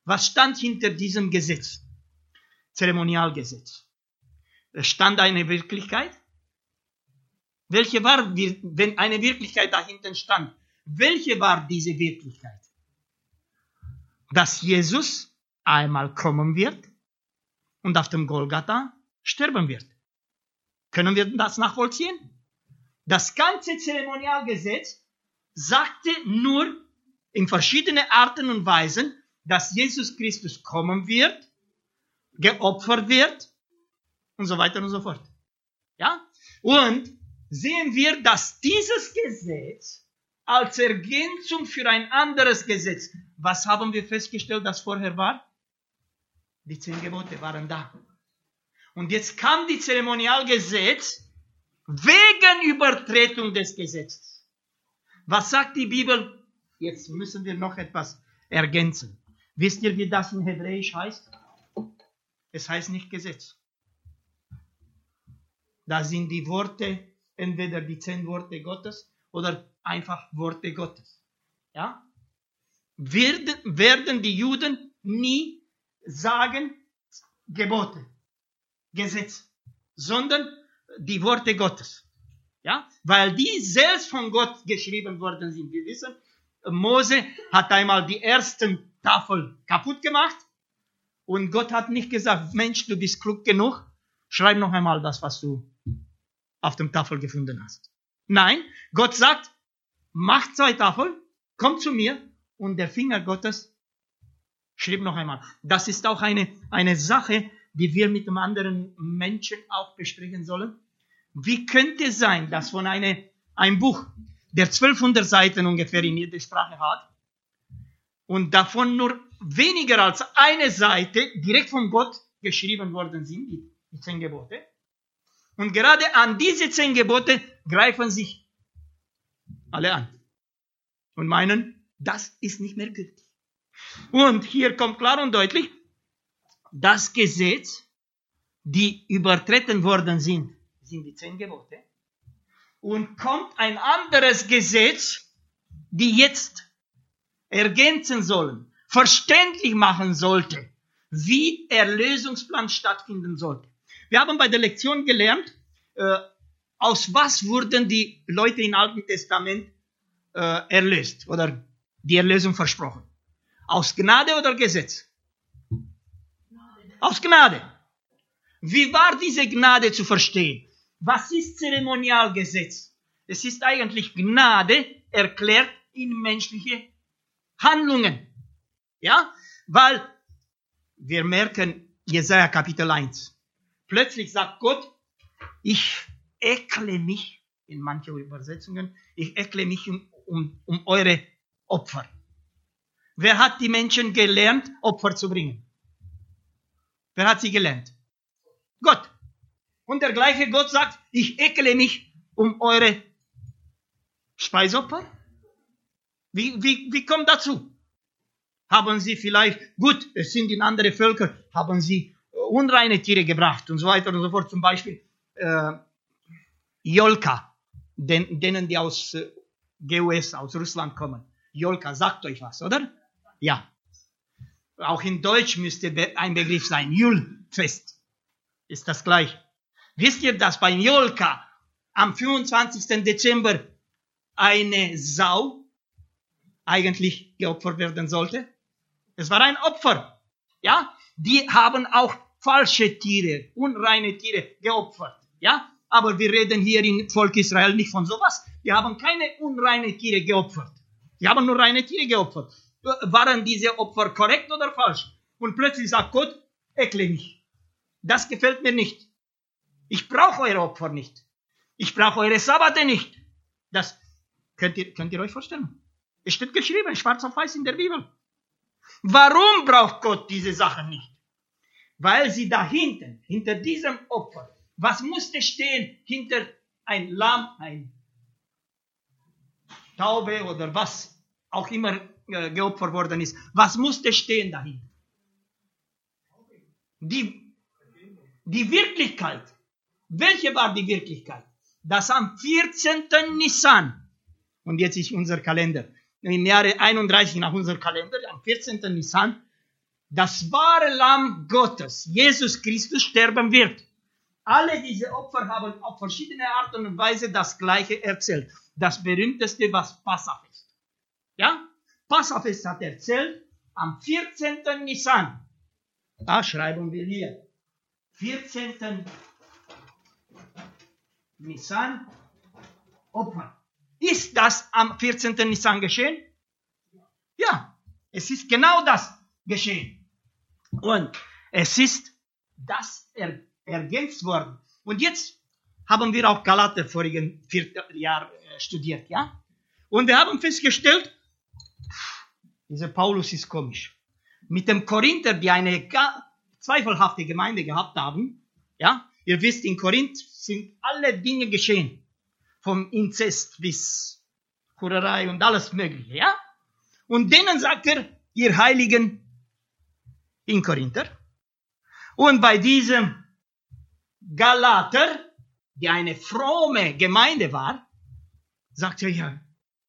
was stand hinter diesem Gesetz? Zeremonialgesetz. Es stand eine Wirklichkeit. Welche war, wenn eine Wirklichkeit dahinter stand? Welche war diese Wirklichkeit? Dass Jesus einmal kommen wird und auf dem Golgatha sterben wird. Können wir das nachvollziehen? Das ganze Zeremonialgesetz sagte nur in verschiedene Arten und Weisen, dass Jesus Christus kommen wird, geopfert wird und so weiter und so fort. Ja? Und sehen wir, dass dieses Gesetz als Ergänzung für ein anderes Gesetz, was haben wir festgestellt, das vorher war? Die zehn Gebote waren da. Und jetzt kam die Zeremonialgesetz wegen Übertretung des Gesetzes. Was sagt die Bibel? Jetzt müssen wir noch etwas ergänzen. Wisst ihr, wie das in Hebräisch heißt? Es heißt nicht Gesetz. Da sind die Worte, entweder die zehn Worte Gottes oder einfach Worte Gottes. Ja? Werden, werden die Juden nie sagen Gebote, Gesetz, sondern die Worte Gottes. Ja? Weil die selbst von Gott geschrieben worden sind. Wir wissen, Mose hat einmal die ersten Tafel kaputt gemacht und Gott hat nicht gesagt, Mensch, du bist klug genug, schreib noch einmal das, was du auf dem Tafel gefunden hast. Nein, Gott sagt, mach zwei Tafeln, komm zu mir und der Finger Gottes schrieb noch einmal. Das ist auch eine, eine Sache, die wir mit dem anderen Menschen auch besprechen sollen. Wie könnte es sein, dass von eine, ein Buch, der 1200 Seiten ungefähr in jeder Sprache hat, und davon nur weniger als eine Seite direkt von Gott geschrieben worden sind, die, zehn Gebote. Und gerade an diese zehn Gebote greifen sich alle an und meinen, das ist nicht mehr gültig. Und hier kommt klar und deutlich, das Gesetz, die übertreten worden sind, sind die zehn Gebote. Und kommt ein anderes Gesetz, die jetzt ergänzen sollen, verständlich machen sollte, wie Erlösungsplan stattfinden sollte. Wir haben bei der Lektion gelernt, äh, aus was wurden die Leute im Alten Testament äh, erlöst oder die Erlösung versprochen. Aus Gnade oder Gesetz? Aus Gnade. Wie war diese Gnade zu verstehen? Was ist Zeremonialgesetz? Es ist eigentlich Gnade erklärt in menschliche Handlungen. Ja? Weil wir merken, Jesaja Kapitel 1. Plötzlich sagt Gott, ich ekle mich, in manchen Übersetzungen, ich ekle mich um, um, um eure Opfer. Wer hat die Menschen gelernt, Opfer zu bringen? Wer hat sie gelernt? Gott. Und der gleiche Gott sagt, ich ekle mich um eure Speisopfer. Wie, wie, wie kommt dazu? Haben sie vielleicht, gut, es sind in andere Völker, haben sie unreine Tiere gebracht und so weiter und so fort. Zum Beispiel äh, Jolka, den, denen die aus äh, GUS, aus Russland kommen. Jolka, sagt euch was, oder? Ja. Auch in Deutsch müsste ein Begriff sein. Julfest ist das gleich. Wisst ihr, dass bei Jolka am 25. Dezember eine Sau eigentlich geopfert werden sollte? Es war ein Opfer. Ja? Die haben auch falsche Tiere, unreine Tiere geopfert. Ja? Aber wir reden hier im Volk Israel nicht von sowas. Die haben keine unreine Tiere geopfert. Die haben nur reine Tiere geopfert. Waren diese Opfer korrekt oder falsch? Und plötzlich sagt Gott, ekle mich. Das gefällt mir nicht. Ich brauche eure Opfer nicht. Ich brauche eure Sabbate nicht. Das könnt ihr, könnt ihr euch vorstellen. Es steht geschrieben, schwarz auf weiß in der Bibel. Warum braucht Gott diese Sachen nicht? Weil sie da hinten, hinter diesem Opfer, was musste stehen hinter ein Lamm, ein Taube oder was auch immer äh, geopfert worden ist. Was musste stehen dahinter? Die, die Wirklichkeit. Welche war die Wirklichkeit? Das am 14. Nissan, und jetzt ist unser Kalender, im Jahre 31 nach unserem Kalender, am 14. Nissan, das wahre Lamm Gottes, Jesus Christus, sterben wird. Alle diese Opfer haben auf verschiedene Art und Weise das Gleiche erzählt. Das berühmteste, was Passach ist. Ja? Passafest hat erzählt, am 14. Nissan, da schreiben wir hier, 14. Nissan, Opfer. Ist das am 14. Nissan geschehen? Ja, es ist genau das geschehen. Und es ist das er, ergänzt worden. Und jetzt haben wir auch Galater vorigen Vierteljahr äh, studiert, ja? Und wir haben festgestellt, dieser Paulus ist komisch. Mit dem Korinther, die eine zweifelhafte Gemeinde gehabt haben, ja? Ihr wisst, in Korinth sind alle Dinge geschehen. Vom Inzest bis Hurerei und alles Mögliche, ja? Und denen sagt er, ihr Heiligen in Korinther. Und bei diesem Galater, die eine fromme Gemeinde war, sagt er, ja,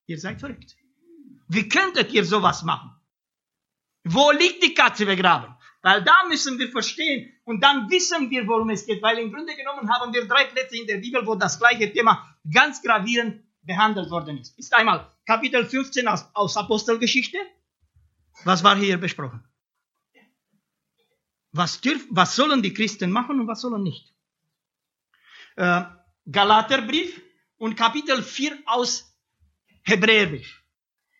ihr seid verrückt. Wie könntet ihr sowas machen? Wo liegt die Katze begraben? Weil da müssen wir verstehen und dann wissen wir, worum es geht. Weil im Grunde genommen haben wir drei Plätze in der Bibel, wo das gleiche Thema ganz gravierend behandelt worden ist. Ist einmal Kapitel 15 aus, aus Apostelgeschichte. Was war hier besprochen? Was, dürf, was sollen die Christen machen und was sollen nicht? Äh, Galaterbrief und Kapitel 4 aus Hebräerbrief.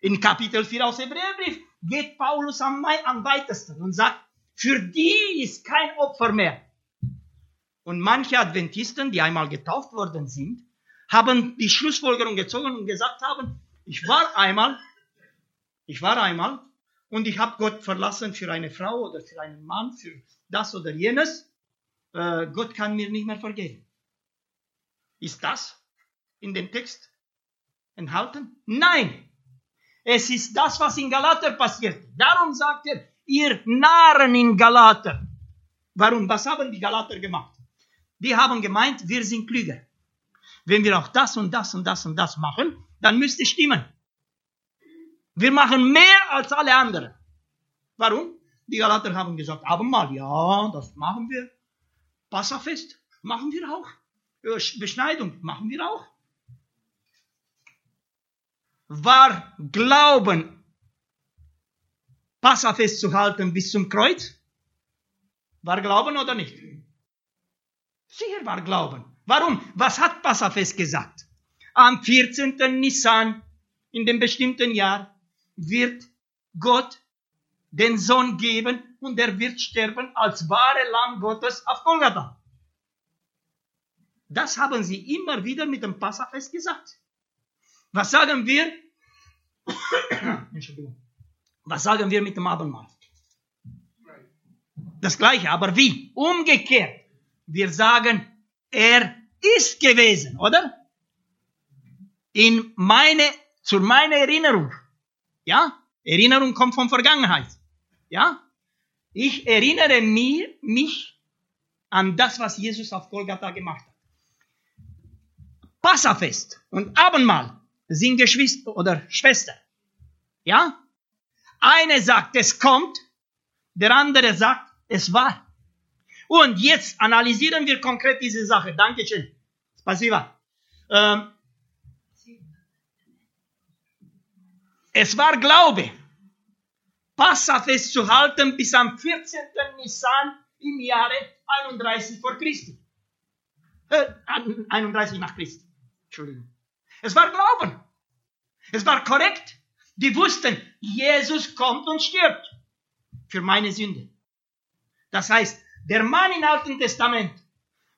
In Kapitel 4 aus Hebräerbrief geht Paulus am, am weitesten und sagt, für die ist kein Opfer mehr. Und manche Adventisten, die einmal getauft worden sind, haben die Schlussfolgerung gezogen und gesagt haben, ich war einmal, ich war einmal und ich habe Gott verlassen für eine Frau oder für einen Mann, für das oder jenes. Äh, Gott kann mir nicht mehr vergeben. Ist das in dem Text enthalten? Nein. Es ist das, was in Galater passiert. Darum sagt er, ihr Narren in Galater. Warum? Was haben die Galater gemacht? Die haben gemeint, wir sind klüger. Wenn wir auch das und das und das und das machen, dann müsste stimmen. Wir machen mehr als alle anderen. Warum? Die Galater haben gesagt, Abendmahl, ja, das machen wir. Passafest machen wir auch. Ja, Beschneidung machen wir auch. War Glauben, Passafest zu halten bis zum Kreuz? War Glauben oder nicht? Sicher war Glauben. Warum? Was hat Passafest gesagt? Am 14. Nissan in dem bestimmten Jahr wird Gott den Sohn geben und er wird sterben als wahre Lamm Gottes auf Golgatha. Das haben sie immer wieder mit dem Passafest gesagt. Was sagen wir? Was sagen wir mit dem Abendmahl? Das gleiche, aber wie? Umgekehrt. Wir sagen, er ist gewesen, oder? In meine, zu meiner Erinnerung. Ja? Erinnerung kommt von Vergangenheit. Ja? Ich erinnere mir, mich an das, was Jesus auf Golgatha gemacht hat. Passafest und Abendmahl sind Geschwister oder Schwestern. Ja? Eine sagt, es kommt, der andere sagt, es war. Und jetzt analysieren wir konkret diese Sache. Dankeschön. Spasiba. Ähm, es war Glaube, Passafest zu halten bis am 14. Nissan im Jahre 31 vor Christi. Äh, 31 nach Christi. Entschuldigung. Es war Glauben. Es war korrekt. Die wussten, Jesus kommt und stirbt für meine Sünde. Das heißt, der Mann im Alten Testament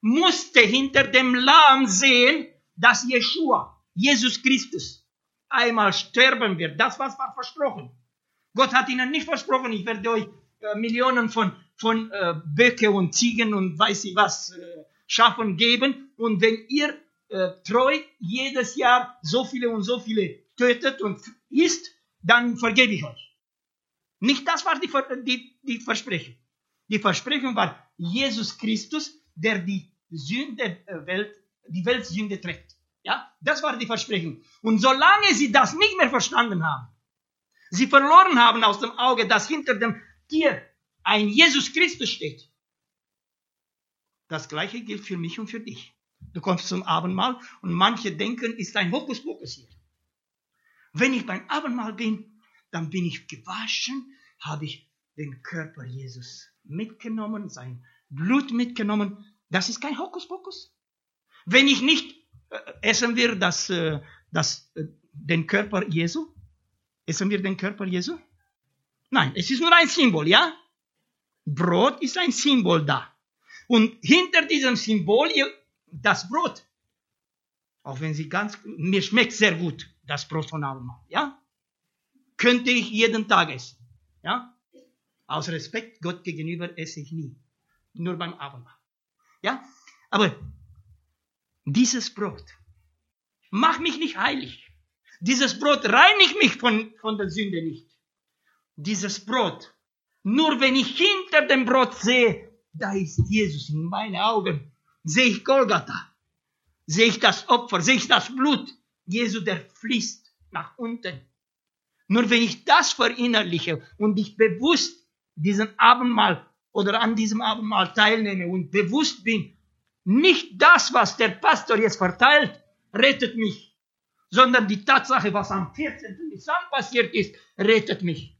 musste hinter dem Lamm sehen, dass Jeshua, Jesus Christus, einmal sterben wird. Das was war versprochen. Gott hat ihnen nicht versprochen, ich werde euch äh, Millionen von, von äh, Böcke und Ziegen und weiß ich was äh, Schafen geben. Und wenn ihr äh, treu jedes Jahr so viele und so viele tötet und isst, dann vergebe ich euch. Nicht das war die, die, die Versprechung. Die Versprechung war Jesus Christus, der die Sünde der Welt, die Weltsünde trägt. Ja, das war die Versprechung. Und solange sie das nicht mehr verstanden haben, sie verloren haben aus dem Auge, dass hinter dem Tier ein Jesus Christus steht. Das gleiche gilt für mich und für dich. Du kommst zum Abendmahl und manche denken, ist ein Hokuspokus hier. Wenn ich beim Abendmahl bin, dann bin ich gewaschen, habe ich den Körper Jesus mitgenommen, sein Blut mitgenommen. Das ist kein Hokuspokus. Wenn ich nicht Äh, essen wir das, äh, das, äh, den Körper Jesu? Essen wir den Körper Jesu? Nein, es ist nur ein Symbol, ja? Brot ist ein Symbol da. Und hinter diesem Symbol, das Brot, auch wenn sie ganz, mir schmeckt sehr gut, das Brot von Abendmahl, ja? Könnte ich jeden Tag essen, ja? Aus Respekt Gott gegenüber esse ich nie. Nur beim Abendmahl, ja? Aber dieses Brot macht mich nicht heilig. Dieses Brot reinigt mich von, von der Sünde nicht. Dieses Brot, nur wenn ich hinter dem Brot sehe, da ist Jesus in meinen Augen, sehe ich Golgatha, sehe ich das Opfer, sehe ich das Blut, Jesu, der fließt nach unten. Nur wenn ich das verinnerliche und ich bewusst diesen Abendmahl oder an diesem Abendmahl teilnehme und bewusst bin, nicht das, was der Pastor jetzt verteilt, rettet mich, sondern die Tatsache, was am 14. Nissan passiert ist, rettet mich.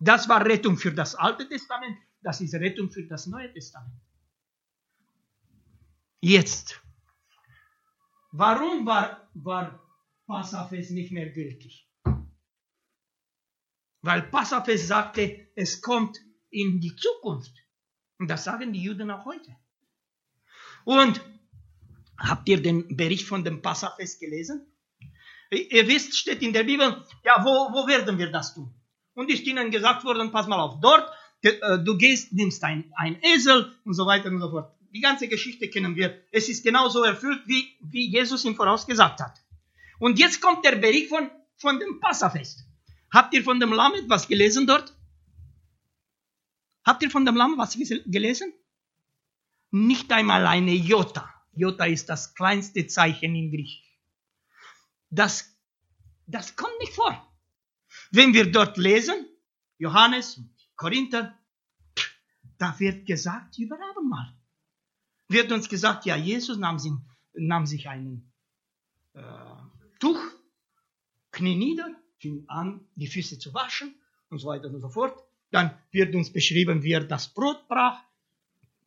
Das war Rettung für das Alte Testament, das ist Rettung für das Neue Testament. Jetzt, warum war, war Passafest nicht mehr gültig? Weil Passafest sagte, es kommt in die Zukunft. Und das sagen die Juden auch heute. Und habt ihr den Bericht von dem Passafest gelesen? Ihr wisst, steht in der Bibel, ja, wo, wo werden wir das tun? Und ist ihnen gesagt worden, pass mal auf, dort, äh, du gehst, nimmst ein, ein Esel und so weiter und so fort. Die ganze Geschichte kennen wir. Es ist genauso erfüllt, wie, wie Jesus ihm vorausgesagt hat. Und jetzt kommt der Bericht von, von dem Passafest. Habt ihr von dem Lamm etwas gelesen dort? Habt ihr von dem Lamm was gelesen? Nicht einmal eine Jota. Jota ist das kleinste Zeichen in Griechisch. Das, das kommt nicht vor. Wenn wir dort lesen, Johannes und Korinther, da wird gesagt über Abendmahl. Wird uns gesagt, ja, Jesus nahm, sich, nahm sich einen äh, Tuch, knie nieder, fing an, die Füße zu waschen und so weiter und so fort. Dann wird uns beschrieben, wie er das Brot brach,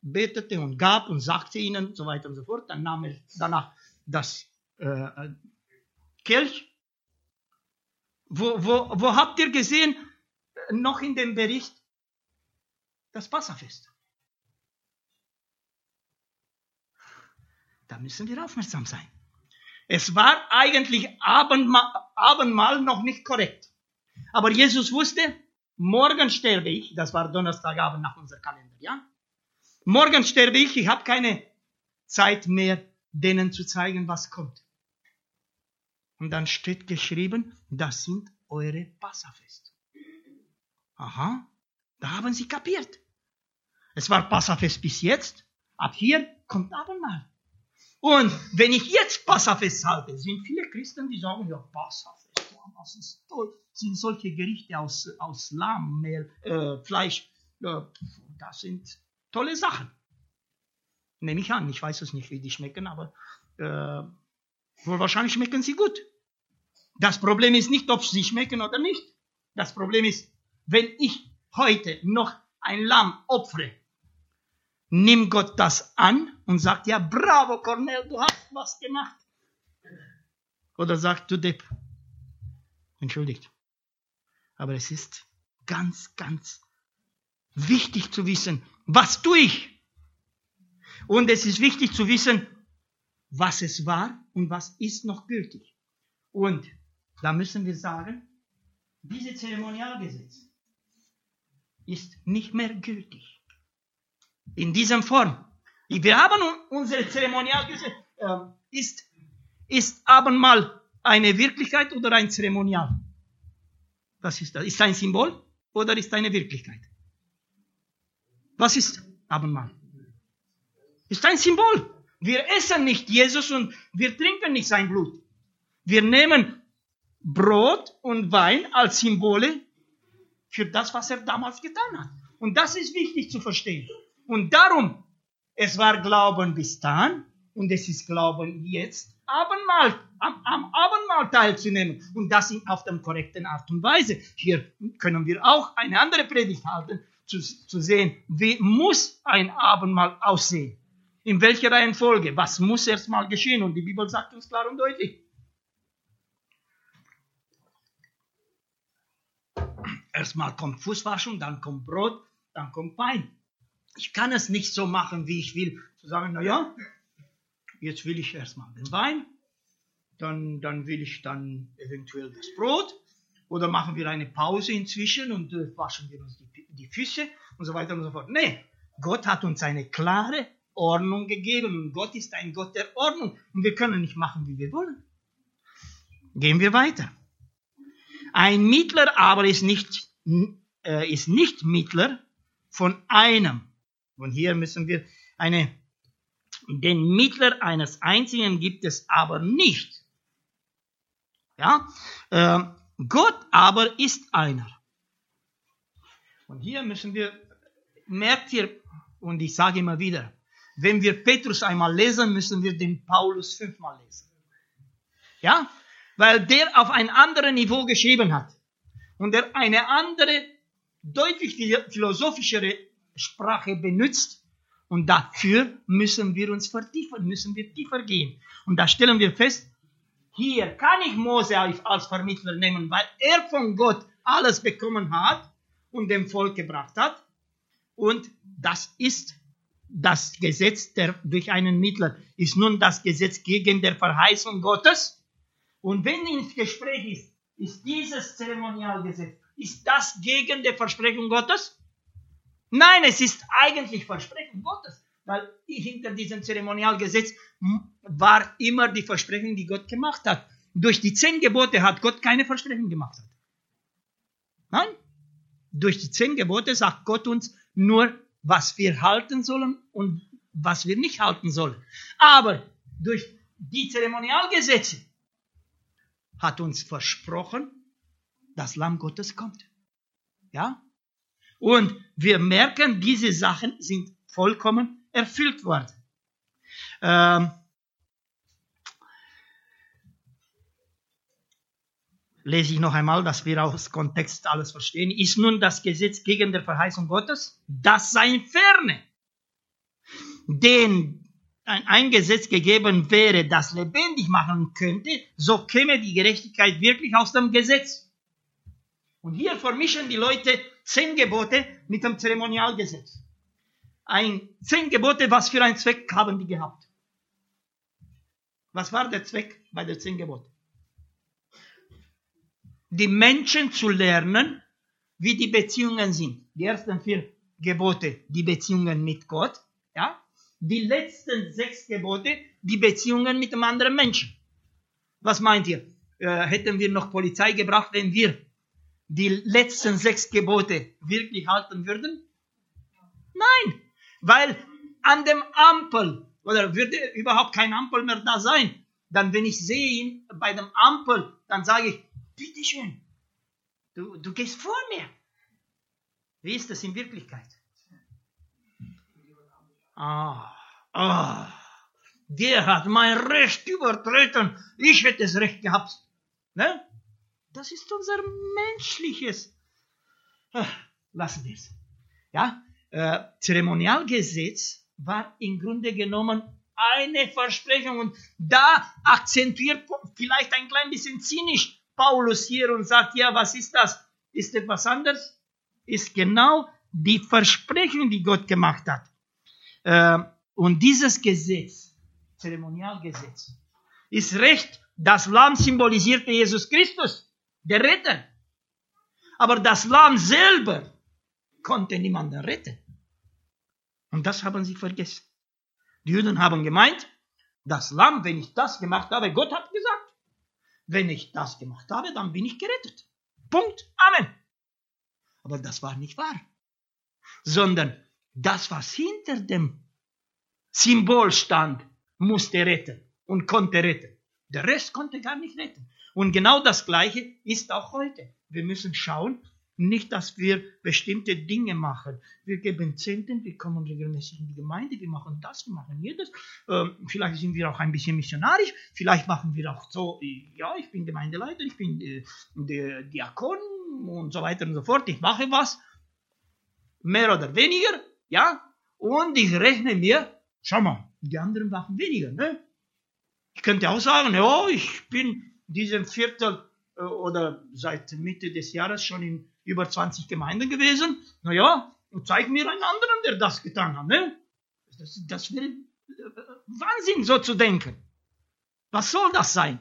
betete und gab und sagte ihnen, so weiter und so fort. Dann nahm er danach das äh, Kelch. Wo, wo, wo habt ihr gesehen, noch in dem Bericht, das Passafest? Da müssen wir aufmerksam sein. Es war eigentlich Abendmahl, Abendmahl noch nicht korrekt. Aber Jesus wusste, morgen sterbe ich. Das war Donnerstagabend nach unserem Kalender, ja? Morgen sterbe ich. Ich habe keine Zeit mehr, denen zu zeigen, was kommt. Und dann steht geschrieben, das sind eure Passafest. Aha, da haben sie kapiert. Es war Passafest bis jetzt. Ab hier kommt Abendmahl. Und wenn ich jetzt Passafest halte, sind viele Christen, die sagen, ja, Passafest, das ist toll. Sind solche Gerichte aus, aus Lamm, Mehl, äh, Fleisch, äh, das sind tolle Sachen. Nehme ich an, ich weiß es nicht, wie die schmecken, aber äh, wohl wahrscheinlich schmecken sie gut. Das Problem ist nicht, ob sie schmecken oder nicht. Das Problem ist, wenn ich heute noch ein Lamm opfere, nimmt Gott das an und sagt, ja, bravo, Cornel, du hast was gemacht. Oder sagt, du Depp. Entschuldigt. Aber es ist ganz, ganz wichtig zu wissen, was tue ich? Und es ist wichtig zu wissen, was es war und was ist noch gültig. Und da müssen wir sagen, diese Zeremonialgesetz ist nicht mehr gültig. In dieser Form. Wir haben unsere Zeremonialgesetz. Äh, ist, ist Abendmahl eine Wirklichkeit oder ein Zeremonial? Was ist das? Ist ein Symbol oder ist eine Wirklichkeit? Was ist Abendmahl? Ist ein Symbol. Wir essen nicht Jesus und wir trinken nicht sein Blut. Wir nehmen Brot und Wein als Symbole für das, was er damals getan hat. Und das ist wichtig zu verstehen. Und darum, es war Glauben bis dann und es ist Glauben jetzt, Abendmahl, am, am Abendmahl teilzunehmen. Und das in, auf der korrekten Art und Weise. Hier können wir auch eine andere Predigt halten, zu, zu sehen, wie muss ein Abendmahl aussehen. In welcher Reihenfolge? Was muss erstmal geschehen? Und die Bibel sagt uns klar und deutlich. Erstmal kommt Fußwaschung, dann kommt Brot, dann kommt Wein. Ich kann es nicht so machen, wie ich will. Zu sagen, na ja, jetzt will ich erstmal den Wein, dann, dann will ich dann eventuell das Brot, oder machen wir eine Pause inzwischen und äh, waschen wir uns die, die Füße und so weiter und so fort. Nee, Gott hat uns eine klare Ordnung gegeben und Gott ist ein Gott der Ordnung und wir können nicht machen, wie wir wollen. Gehen wir weiter. Ein Mittler aber ist nicht, äh, ist nicht Mittler von einem. Und hier müssen wir eine, den Mittler eines einzigen gibt es aber nicht. Ja, äh, Gott aber ist einer. Und hier müssen wir, merkt ihr, und ich sage immer wieder, wenn wir Petrus einmal lesen, müssen wir den Paulus fünfmal lesen. Ja? Weil der auf ein anderes Niveau geschrieben hat. Und er eine andere, deutlich philosophischere Sprache benutzt. Und dafür müssen wir uns vertiefen, müssen wir tiefer gehen. Und da stellen wir fest, hier kann ich Mose als Vermittler nehmen, weil er von Gott alles bekommen hat und dem Volk gebracht hat. Und das ist das Gesetz der, durch einen Mittler, ist nun das Gesetz gegen der Verheißung Gottes. Und wenn ins Gespräch ist, ist dieses Zeremonialgesetz, ist das gegen die Versprechung Gottes? Nein, es ist eigentlich Versprechung Gottes, weil hinter diesem Zeremonialgesetz war immer die Versprechung, die Gott gemacht hat. Durch die zehn Gebote hat Gott keine Versprechen gemacht. Nein, durch die zehn Gebote sagt Gott uns nur, was wir halten sollen und was wir nicht halten sollen. Aber durch die Zeremonialgesetze hat uns versprochen, das Lamm Gottes kommt. Ja? Und wir merken, diese Sachen sind vollkommen erfüllt worden. Ähm, lese ich noch einmal, dass wir aus Kontext alles verstehen. Ist nun das Gesetz gegen der Verheißung Gottes? Das sein ferne, den ein Gesetz gegeben wäre, das lebendig machen könnte, so käme die Gerechtigkeit wirklich aus dem Gesetz. Und hier vermischen die Leute zehn Gebote mit dem Zeremonialgesetz. Ein zehn Gebote, was für einen Zweck haben die gehabt? Was war der Zweck bei den zehn Geboten? Die Menschen zu lernen, wie die Beziehungen sind. Die ersten vier Gebote, die Beziehungen mit Gott, ja? Die letzten sechs Gebote, die Beziehungen mit dem anderen Menschen. Was meint ihr? Äh, hätten wir noch Polizei gebracht, wenn wir die letzten sechs Gebote wirklich halten würden? Nein, weil an dem Ampel, oder würde überhaupt kein Ampel mehr da sein, dann wenn ich sehe ihn bei dem Ampel, dann sage ich, bitteschön, du, du gehst vor mir. Wie ist das in Wirklichkeit? Ah, ah, der hat mein Recht übertreten, ich hätte das Recht gehabt. Ne? Das ist unser menschliches. Ach, lassen wir es. Ja, äh, Zeremonialgesetz war im Grunde genommen eine Versprechung und da akzentuiert vielleicht ein klein bisschen zynisch Paulus hier und sagt, ja, was ist das? Ist etwas anderes? Ist genau die Versprechung, die Gott gemacht hat. Äh, und dieses Gesetz, Zeremonialgesetz, ist recht, das Lamm symbolisierte Jesus Christus der Retter. Aber das Lamm selber konnte niemanden retten. Und das haben sie vergessen. Die Juden haben gemeint, das Lamm, wenn ich das gemacht habe, Gott hat gesagt, wenn ich das gemacht habe, dann bin ich gerettet. Punkt. Amen. Aber das war nicht wahr. Sondern das, was hinter dem Symbol stand, musste retten und konnte retten. Der Rest konnte gar nicht retten. Und genau das Gleiche ist auch heute. Wir müssen schauen, nicht, dass wir bestimmte Dinge machen. Wir geben Zehnten, wir kommen regelmäßig in die Gemeinde, wir machen das, wir machen jedes. Ähm, vielleicht sind wir auch ein bisschen missionarisch, vielleicht machen wir auch so, ja, ich bin Gemeindeleiter, ich bin äh, der Diakon und so weiter und so fort, ich mache was, mehr oder weniger, ja, und ich rechne mir, schau mal, die anderen machen weniger. Ne? Ich könnte auch sagen, ja, ich bin diesem Viertel äh, oder seit Mitte des Jahres schon in über 20 Gemeinden gewesen. Naja, und zeig mir einen anderen, der das getan hat. Ne? Das, das wäre äh, Wahnsinn, so zu denken. Was soll das sein?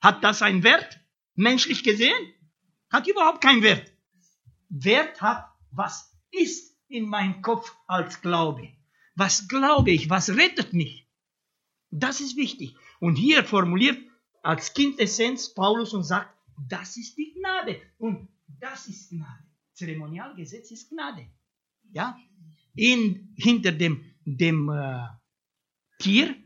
Hat das einen Wert? Menschlich gesehen? Hat überhaupt keinen Wert. Wert hat, was ist in meinem Kopf als Glaube. Was glaube ich? Was rettet mich? Das ist wichtig. Und hier formuliert als Quintessenz Paulus und sagt, das ist die Gnade. Und das ist Gnade. Zeremonialgesetz ist Gnade. Ja? In, hinter dem, dem äh, Tier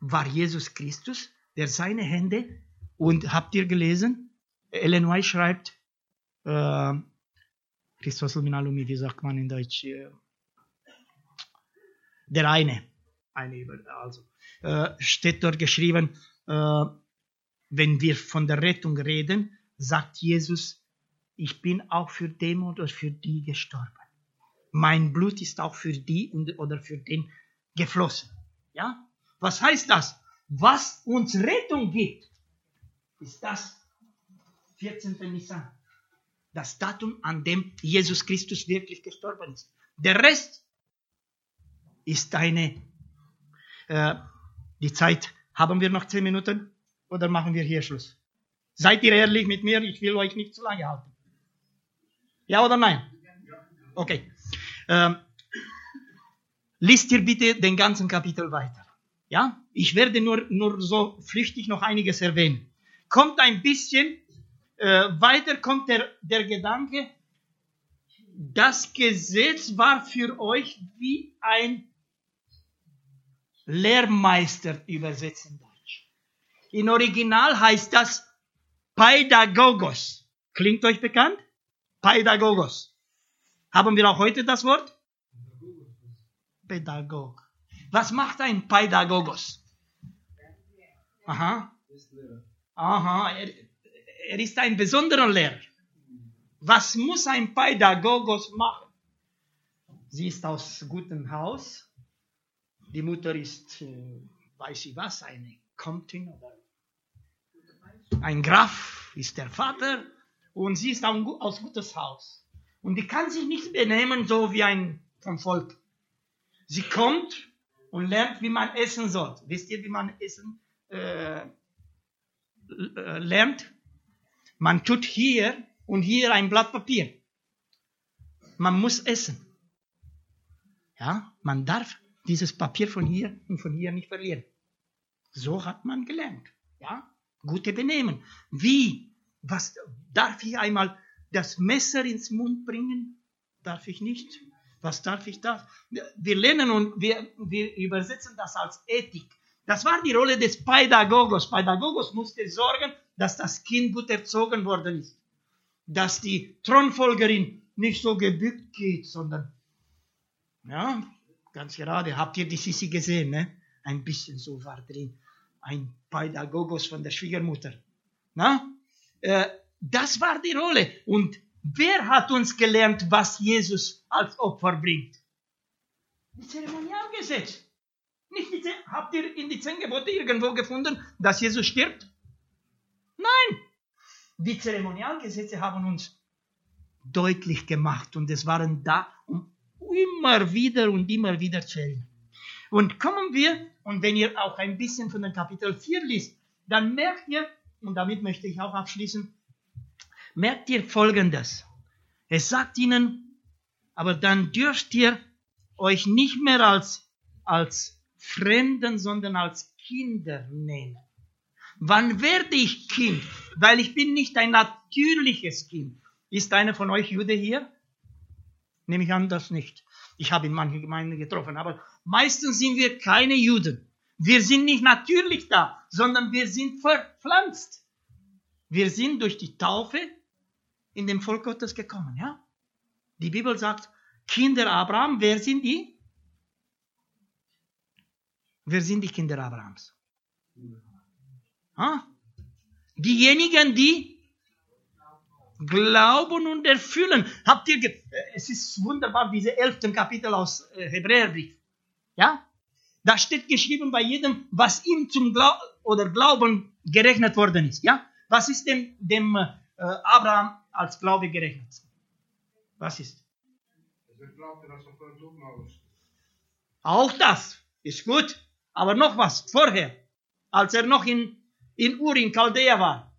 war Jesus Christus, der seine Hände, und habt ihr gelesen? Ellen White schreibt, äh, Christos Luminalumi, wie sagt man in Deutsch? Äh, der eine, eine also, äh, steht dort geschrieben, äh, wenn wir von der Rettung reden, sagt Jesus, ich bin auch für den oder für die gestorben. Mein Blut ist auch für die oder für den geflossen. Ja? Was heißt das? Was uns Rettung gibt, ist das 14. Nissan. Das Datum, an dem Jesus Christus wirklich gestorben ist. Der Rest ist eine, äh, die Zeit, haben wir noch zehn Minuten oder machen wir hier Schluss? Seid ihr ehrlich mit mir? Ich will euch nicht zu lange halten. Ja oder nein? Okay. Ähm, liest ihr bitte den ganzen Kapitel weiter. Ja? Ich werde nur, nur so flüchtig noch einiges erwähnen. Kommt ein bisschen äh, weiter, kommt der, der Gedanke, das Gesetz war für euch wie ein Lehrmeister übersetzt in Deutsch. In Original heißt das Pädagogos. Klingt euch bekannt? Pädagogos. Haben wir auch heute das Wort? Pädagog. Was macht ein Pädagogos? Aha. Aha, er, er ist ein besonderer Lehrer. Was muss ein Pädagogos machen? Sie ist aus gutem Haus. Die Mutter ist, äh, weiß ich was, eine Comtin oder ein Graf ist der Vater und sie ist aus gutes Haus. Und die kann sich nicht benehmen so wie ein vom Volk. Sie kommt und lernt, wie man essen soll. Wisst ihr, wie man essen äh, lernt? Man tut hier und hier ein Blatt Papier. Man muss essen. Ja, man darf dieses Papier von hier und von hier nicht verlieren. So hat man gelernt. Ja, gute Benehmen. Wie? Was darf ich einmal das Messer ins Mund bringen? Darf ich nicht? Was darf ich da? Wir lernen und wir, wir übersetzen das als Ethik. Das war die Rolle des Pädagogos. Pädagogos musste sorgen, dass das Kind gut erzogen worden ist. Dass die Thronfolgerin nicht so gebückt geht, sondern, ja, ganz gerade, habt ihr die Sissi gesehen, ne? Ein bisschen so war drin. Ein Pädagogos von der Schwiegermutter. Na? Äh, das war die Rolle. Und wer hat uns gelernt, was Jesus als Opfer bringt? Das Zeremonialgesetz. Nicht die, habt ihr in die zehn Gebote irgendwo gefunden, dass Jesus stirbt? Nein. Die Zeremonialgesetze haben uns deutlich gemacht und es waren da, um immer wieder und immer wieder zu erinnern. Und kommen wir, und wenn ihr auch ein bisschen von dem Kapitel 4 liest, dann merkt ihr, und damit möchte ich auch abschließen, merkt ihr Folgendes. Es sagt ihnen, aber dann dürft ihr euch nicht mehr als, als Fremden, sondern als Kinder nennen. Wann werde ich Kind? Weil ich bin nicht ein natürliches Kind. Ist einer von euch Jude hier? Nehme ich an, das nicht. Ich habe in manchen Gemeinden getroffen, aber meistens sind wir keine Juden. Wir sind nicht natürlich da, sondern wir sind verpflanzt. Wir sind durch die Taufe in dem Volk Gottes gekommen, ja? Die Bibel sagt, Kinder Abraham, wer sind die? Wer sind die Kinder Abrahams? Ha? Diejenigen, die glauben und erfüllen. Habt ihr, es ist wunderbar, diese elften Kapitel aus äh, Hebräerbrief. Ja? Da steht geschrieben bei jedem, was ihm zum Glau oder Glauben gerechnet worden ist. Ja? Was ist dem, dem äh, Abraham als Glaube gerechnet? Was ist? Auch das ist gut. Aber noch was, vorher, als er noch in, in Ur in Chaldea war,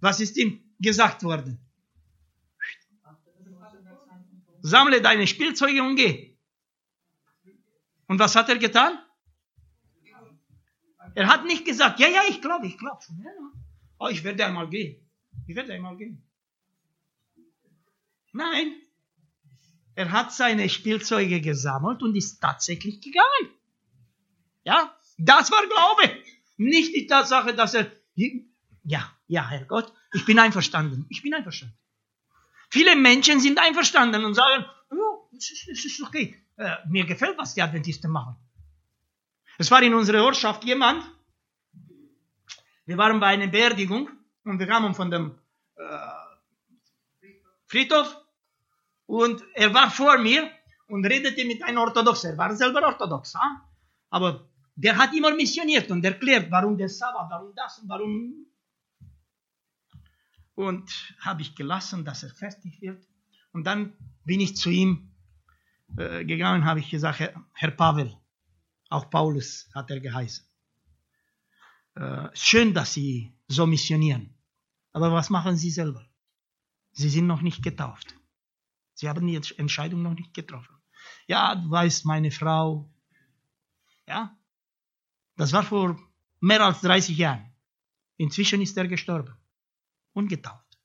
was ist ihm gesagt worden? Sammle deine Spielzeuge und geh. Und was hat er getan? Er hat nicht gesagt, ja, ja, ich glaube, ich glaube schon. Ja. Oh, ich werde einmal gehen. Ich werde einmal gehen. Nein, er hat seine Spielzeuge gesammelt und ist tatsächlich gegangen. Ja, das war Glaube. Nicht die Tatsache, dass er, ja, ja, Herrgott, ich bin einverstanden. Ich bin einverstanden. Viele Menschen sind einverstanden und sagen, oh, es ist, es ist okay. Äh, mir gefällt, was die Adventisten machen. Es war in unserer Ortschaft jemand, wir waren bei einer Beerdigung und wir kamen von dem äh, Friedhof und er war vor mir und redete mit einem Orthodoxen. Er war selber orthodox, ha? aber der hat immer missioniert und erklärt, warum der Sabbat, warum das und warum. Und habe ich gelassen, dass er fertig wird. Und dann bin ich zu ihm äh, gegangen, habe ich gesagt, Herr, Herr Pavel, auch Paulus hat er geheißen. Äh, schön, dass Sie so missionieren. Aber was machen Sie selber? Sie sind noch nicht getauft. Sie haben die Entscheidung noch nicht getroffen. Ja, du weißt, meine Frau, ja, das war vor mehr als 30 Jahren. Inzwischen ist er gestorben. Ungetauft.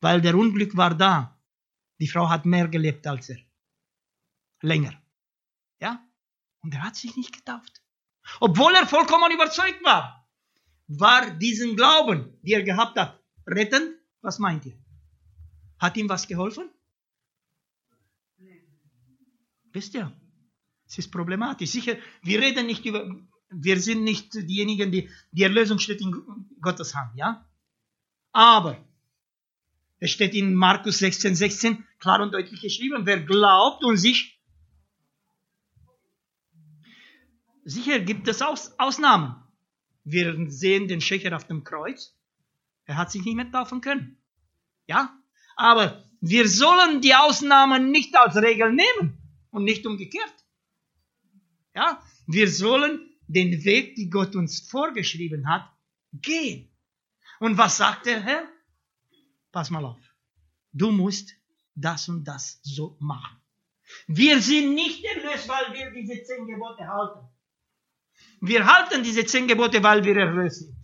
Weil der Unglück war da. Die Frau hat mehr gelebt als er. Länger. Ja? Und er hat sich nicht getauft. Obwohl er vollkommen überzeugt war, war diesen Glauben, die er gehabt hat, rettend? Was meint ihr? Hat ihm was geholfen? Wisst ihr? Es ist problematisch. Sicher, wir reden nicht über, wir sind nicht diejenigen, die, die Erlösung steht in Gottes Hand, ja? Aber, es steht in Markus 16, 16 klar und deutlich geschrieben, wer glaubt und sich, sicher gibt es Aus, Ausnahmen. Wir sehen den Schächer auf dem Kreuz. Er hat sich nicht mehr taufen können. Ja? Aber wir sollen die Ausnahmen nicht als Regel nehmen und nicht umgekehrt. Ja? Wir sollen den Weg, die Gott uns vorgeschrieben hat, gehen. Und was sagt der Herr? Pass mal auf. Du musst das und das so machen. Wir sind nicht erlöst, weil wir diese zehn Gebote halten. Wir halten diese zehn Gebote, weil wir erlöst sind.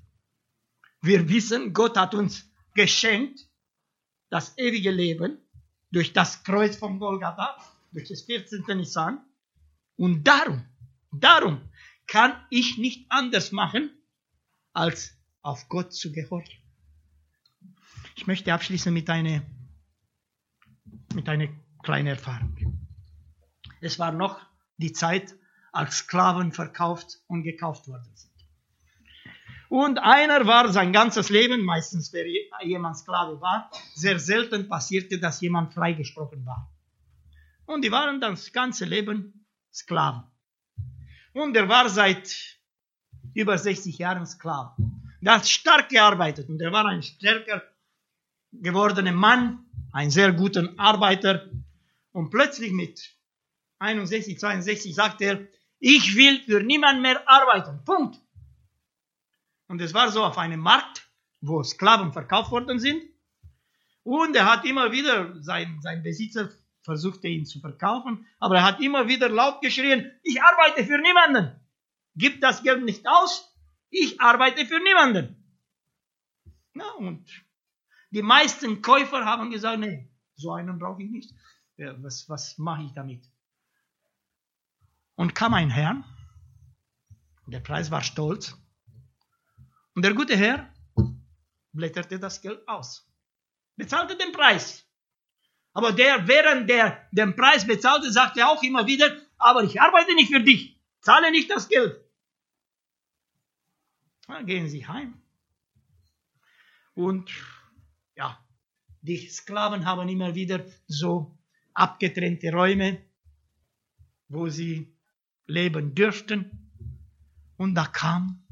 Wir wissen, Gott hat uns geschenkt das ewige Leben durch das Kreuz von Golgatha, durch das 14. Nissan. Und darum, darum kann ich nicht anders machen, als auf Gott zu gehorchen. Ich möchte abschließen mit einer, mit einer kleinen Erfahrung. Es war noch die Zeit, als Sklaven verkauft und gekauft worden sind. Und einer war sein ganzes Leben, meistens wer jemand Sklave war, sehr selten passierte, dass jemand freigesprochen war. Und die waren das ganze Leben Sklaven. Und er war seit über 60 Jahren Sklave. Er hat stark gearbeitet und er war ein stärker gewordener Mann, ein sehr guter Arbeiter. Und plötzlich mit 61, 62 sagt er, ich will für niemand mehr arbeiten. Punkt. Und es war so auf einem Markt, wo Sklaven verkauft worden sind. Und er hat immer wieder, sein, sein Besitzer versuchte ihn zu verkaufen, aber er hat immer wieder laut geschrien, ich arbeite für niemanden. Gib das Geld nicht aus, ich arbeite für niemanden. Na, und die meisten Käufer haben gesagt, nee, so einen brauche ich nicht. Ja, was, was mache ich damit? Und kam ein Herr, der Preis war stolz, und der gute Herr blätterte das Geld aus, bezahlte den Preis. Aber der, während der den Preis bezahlte, sagte auch immer wieder, aber ich arbeite nicht für dich, zahle nicht das Geld. Dann gehen sie heim. Und ja, die Sklaven haben immer wieder so abgetrennte Räume, wo sie leben dürften. Und da kam,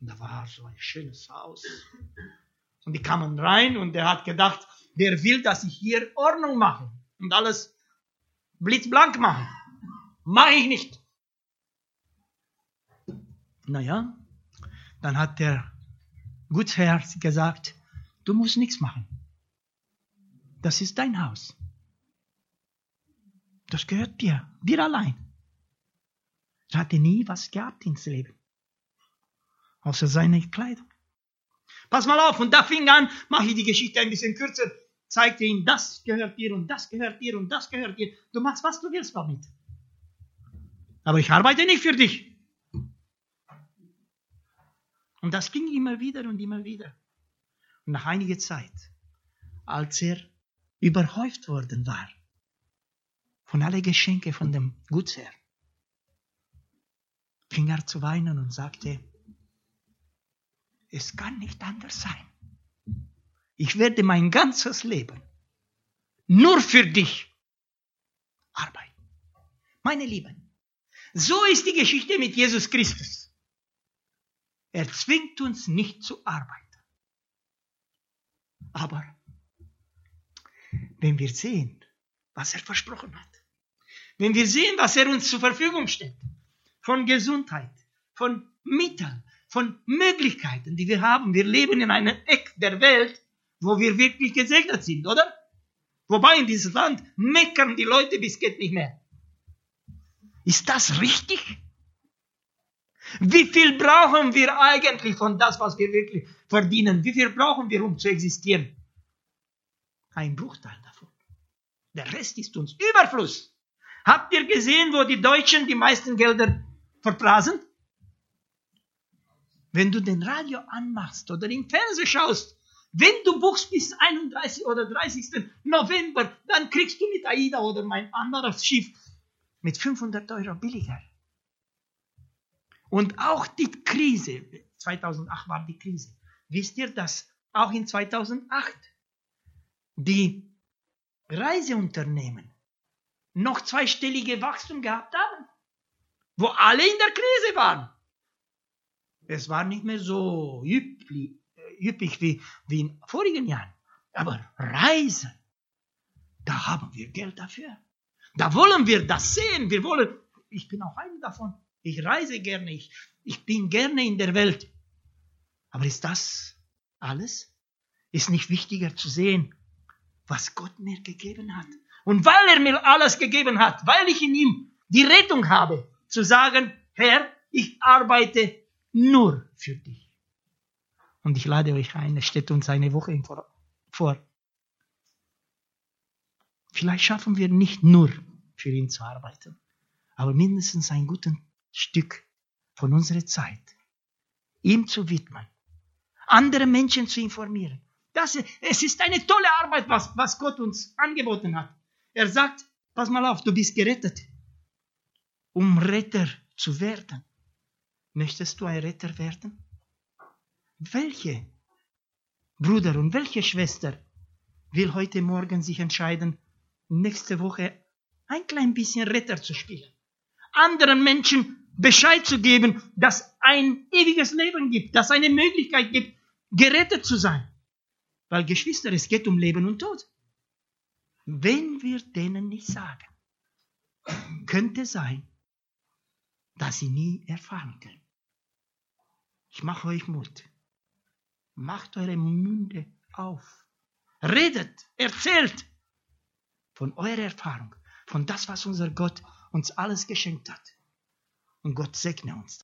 und da war so ein schönes Haus. Und die kamen rein und er hat gedacht, der will, dass ich hier Ordnung mache und alles blitzblank mache. Mache ich nicht. Naja, dann hat der Gutsherr gesagt, du musst nichts machen. Das ist dein Haus. Das gehört dir, dir allein. Er hatte nie was gehabt ins Leben. Außer seine Kleidung. Pass mal auf, und da fing an, mache ich die Geschichte ein bisschen kürzer, zeigte ihm, das gehört dir und das gehört dir und das gehört dir. Du machst, was du willst damit. Aber ich arbeite nicht für dich. Und das ging immer wieder und immer wieder. Und nach einiger Zeit, als er überhäuft worden war von alle Geschenke von dem Gutsherr, fing er zu weinen und sagte, es kann nicht anders sein. Ich werde mein ganzes Leben nur für dich arbeiten. Meine Lieben, so ist die Geschichte mit Jesus Christus. Er zwingt uns nicht zu arbeiten. Aber wenn wir sehen, was er versprochen hat, wenn wir sehen, was er uns zur Verfügung stellt, von Gesundheit, von Mitteln, von Möglichkeiten, die wir haben. Wir leben in einem Eck der Welt, wo wir wirklich gesegnet sind, oder? Wobei in diesem Land meckern die Leute bis geht nicht mehr. Ist das richtig? Wie viel brauchen wir eigentlich von das, was wir wirklich verdienen? Wie viel brauchen wir, um zu existieren? Ein Bruchteil davon. Der Rest ist uns Überfluss. Habt ihr gesehen, wo die Deutschen die meisten Gelder verprasen? Wenn du den Radio anmachst oder im Fernsehen schaust, wenn du buchst bis 31 oder 30. November, dann kriegst du mit AIDA oder mein anderes Schiff mit 500 Euro billiger. Und auch die Krise, 2008 war die Krise. Wisst ihr, dass auch in 2008 die Reiseunternehmen noch zweistellige Wachstum gehabt haben, wo alle in der Krise waren. Es war nicht mehr so üppig, üppig wie, wie in vorigen Jahren. Aber Reisen, da haben wir Geld dafür. Da wollen wir das sehen. Wir wollen, ich bin auch einer davon. Ich reise gerne, ich, ich bin gerne in der Welt. Aber ist das alles? Ist nicht wichtiger zu sehen, was Gott mir gegeben hat. Und weil er mir alles gegeben hat, weil ich in ihm die Rettung habe, zu sagen, Herr, ich arbeite nur für dich. Und ich lade euch ein, es steht uns eine Woche vor. Vielleicht schaffen wir nicht nur für ihn zu arbeiten, aber mindestens ein gutes Stück von unserer Zeit ihm zu widmen, andere Menschen zu informieren. Das, es ist eine tolle Arbeit, was, was Gott uns angeboten hat. Er sagt, pass mal auf, du bist gerettet, um Retter zu werden. Möchtest du ein Retter werden? Welche Bruder und welche Schwester will heute Morgen sich entscheiden, nächste Woche ein klein bisschen Retter zu spielen? Anderen Menschen Bescheid zu geben, dass ein ewiges Leben gibt, dass eine Möglichkeit gibt, gerettet zu sein. Weil Geschwister, es geht um Leben und Tod. Wenn wir denen nicht sagen, könnte sein, dass sie nie erfahren können. Ich mache euch Mut. Macht eure Munde auf. Redet, erzählt von eurer Erfahrung, von das, was unser Gott uns alles geschenkt hat. Und Gott segne uns.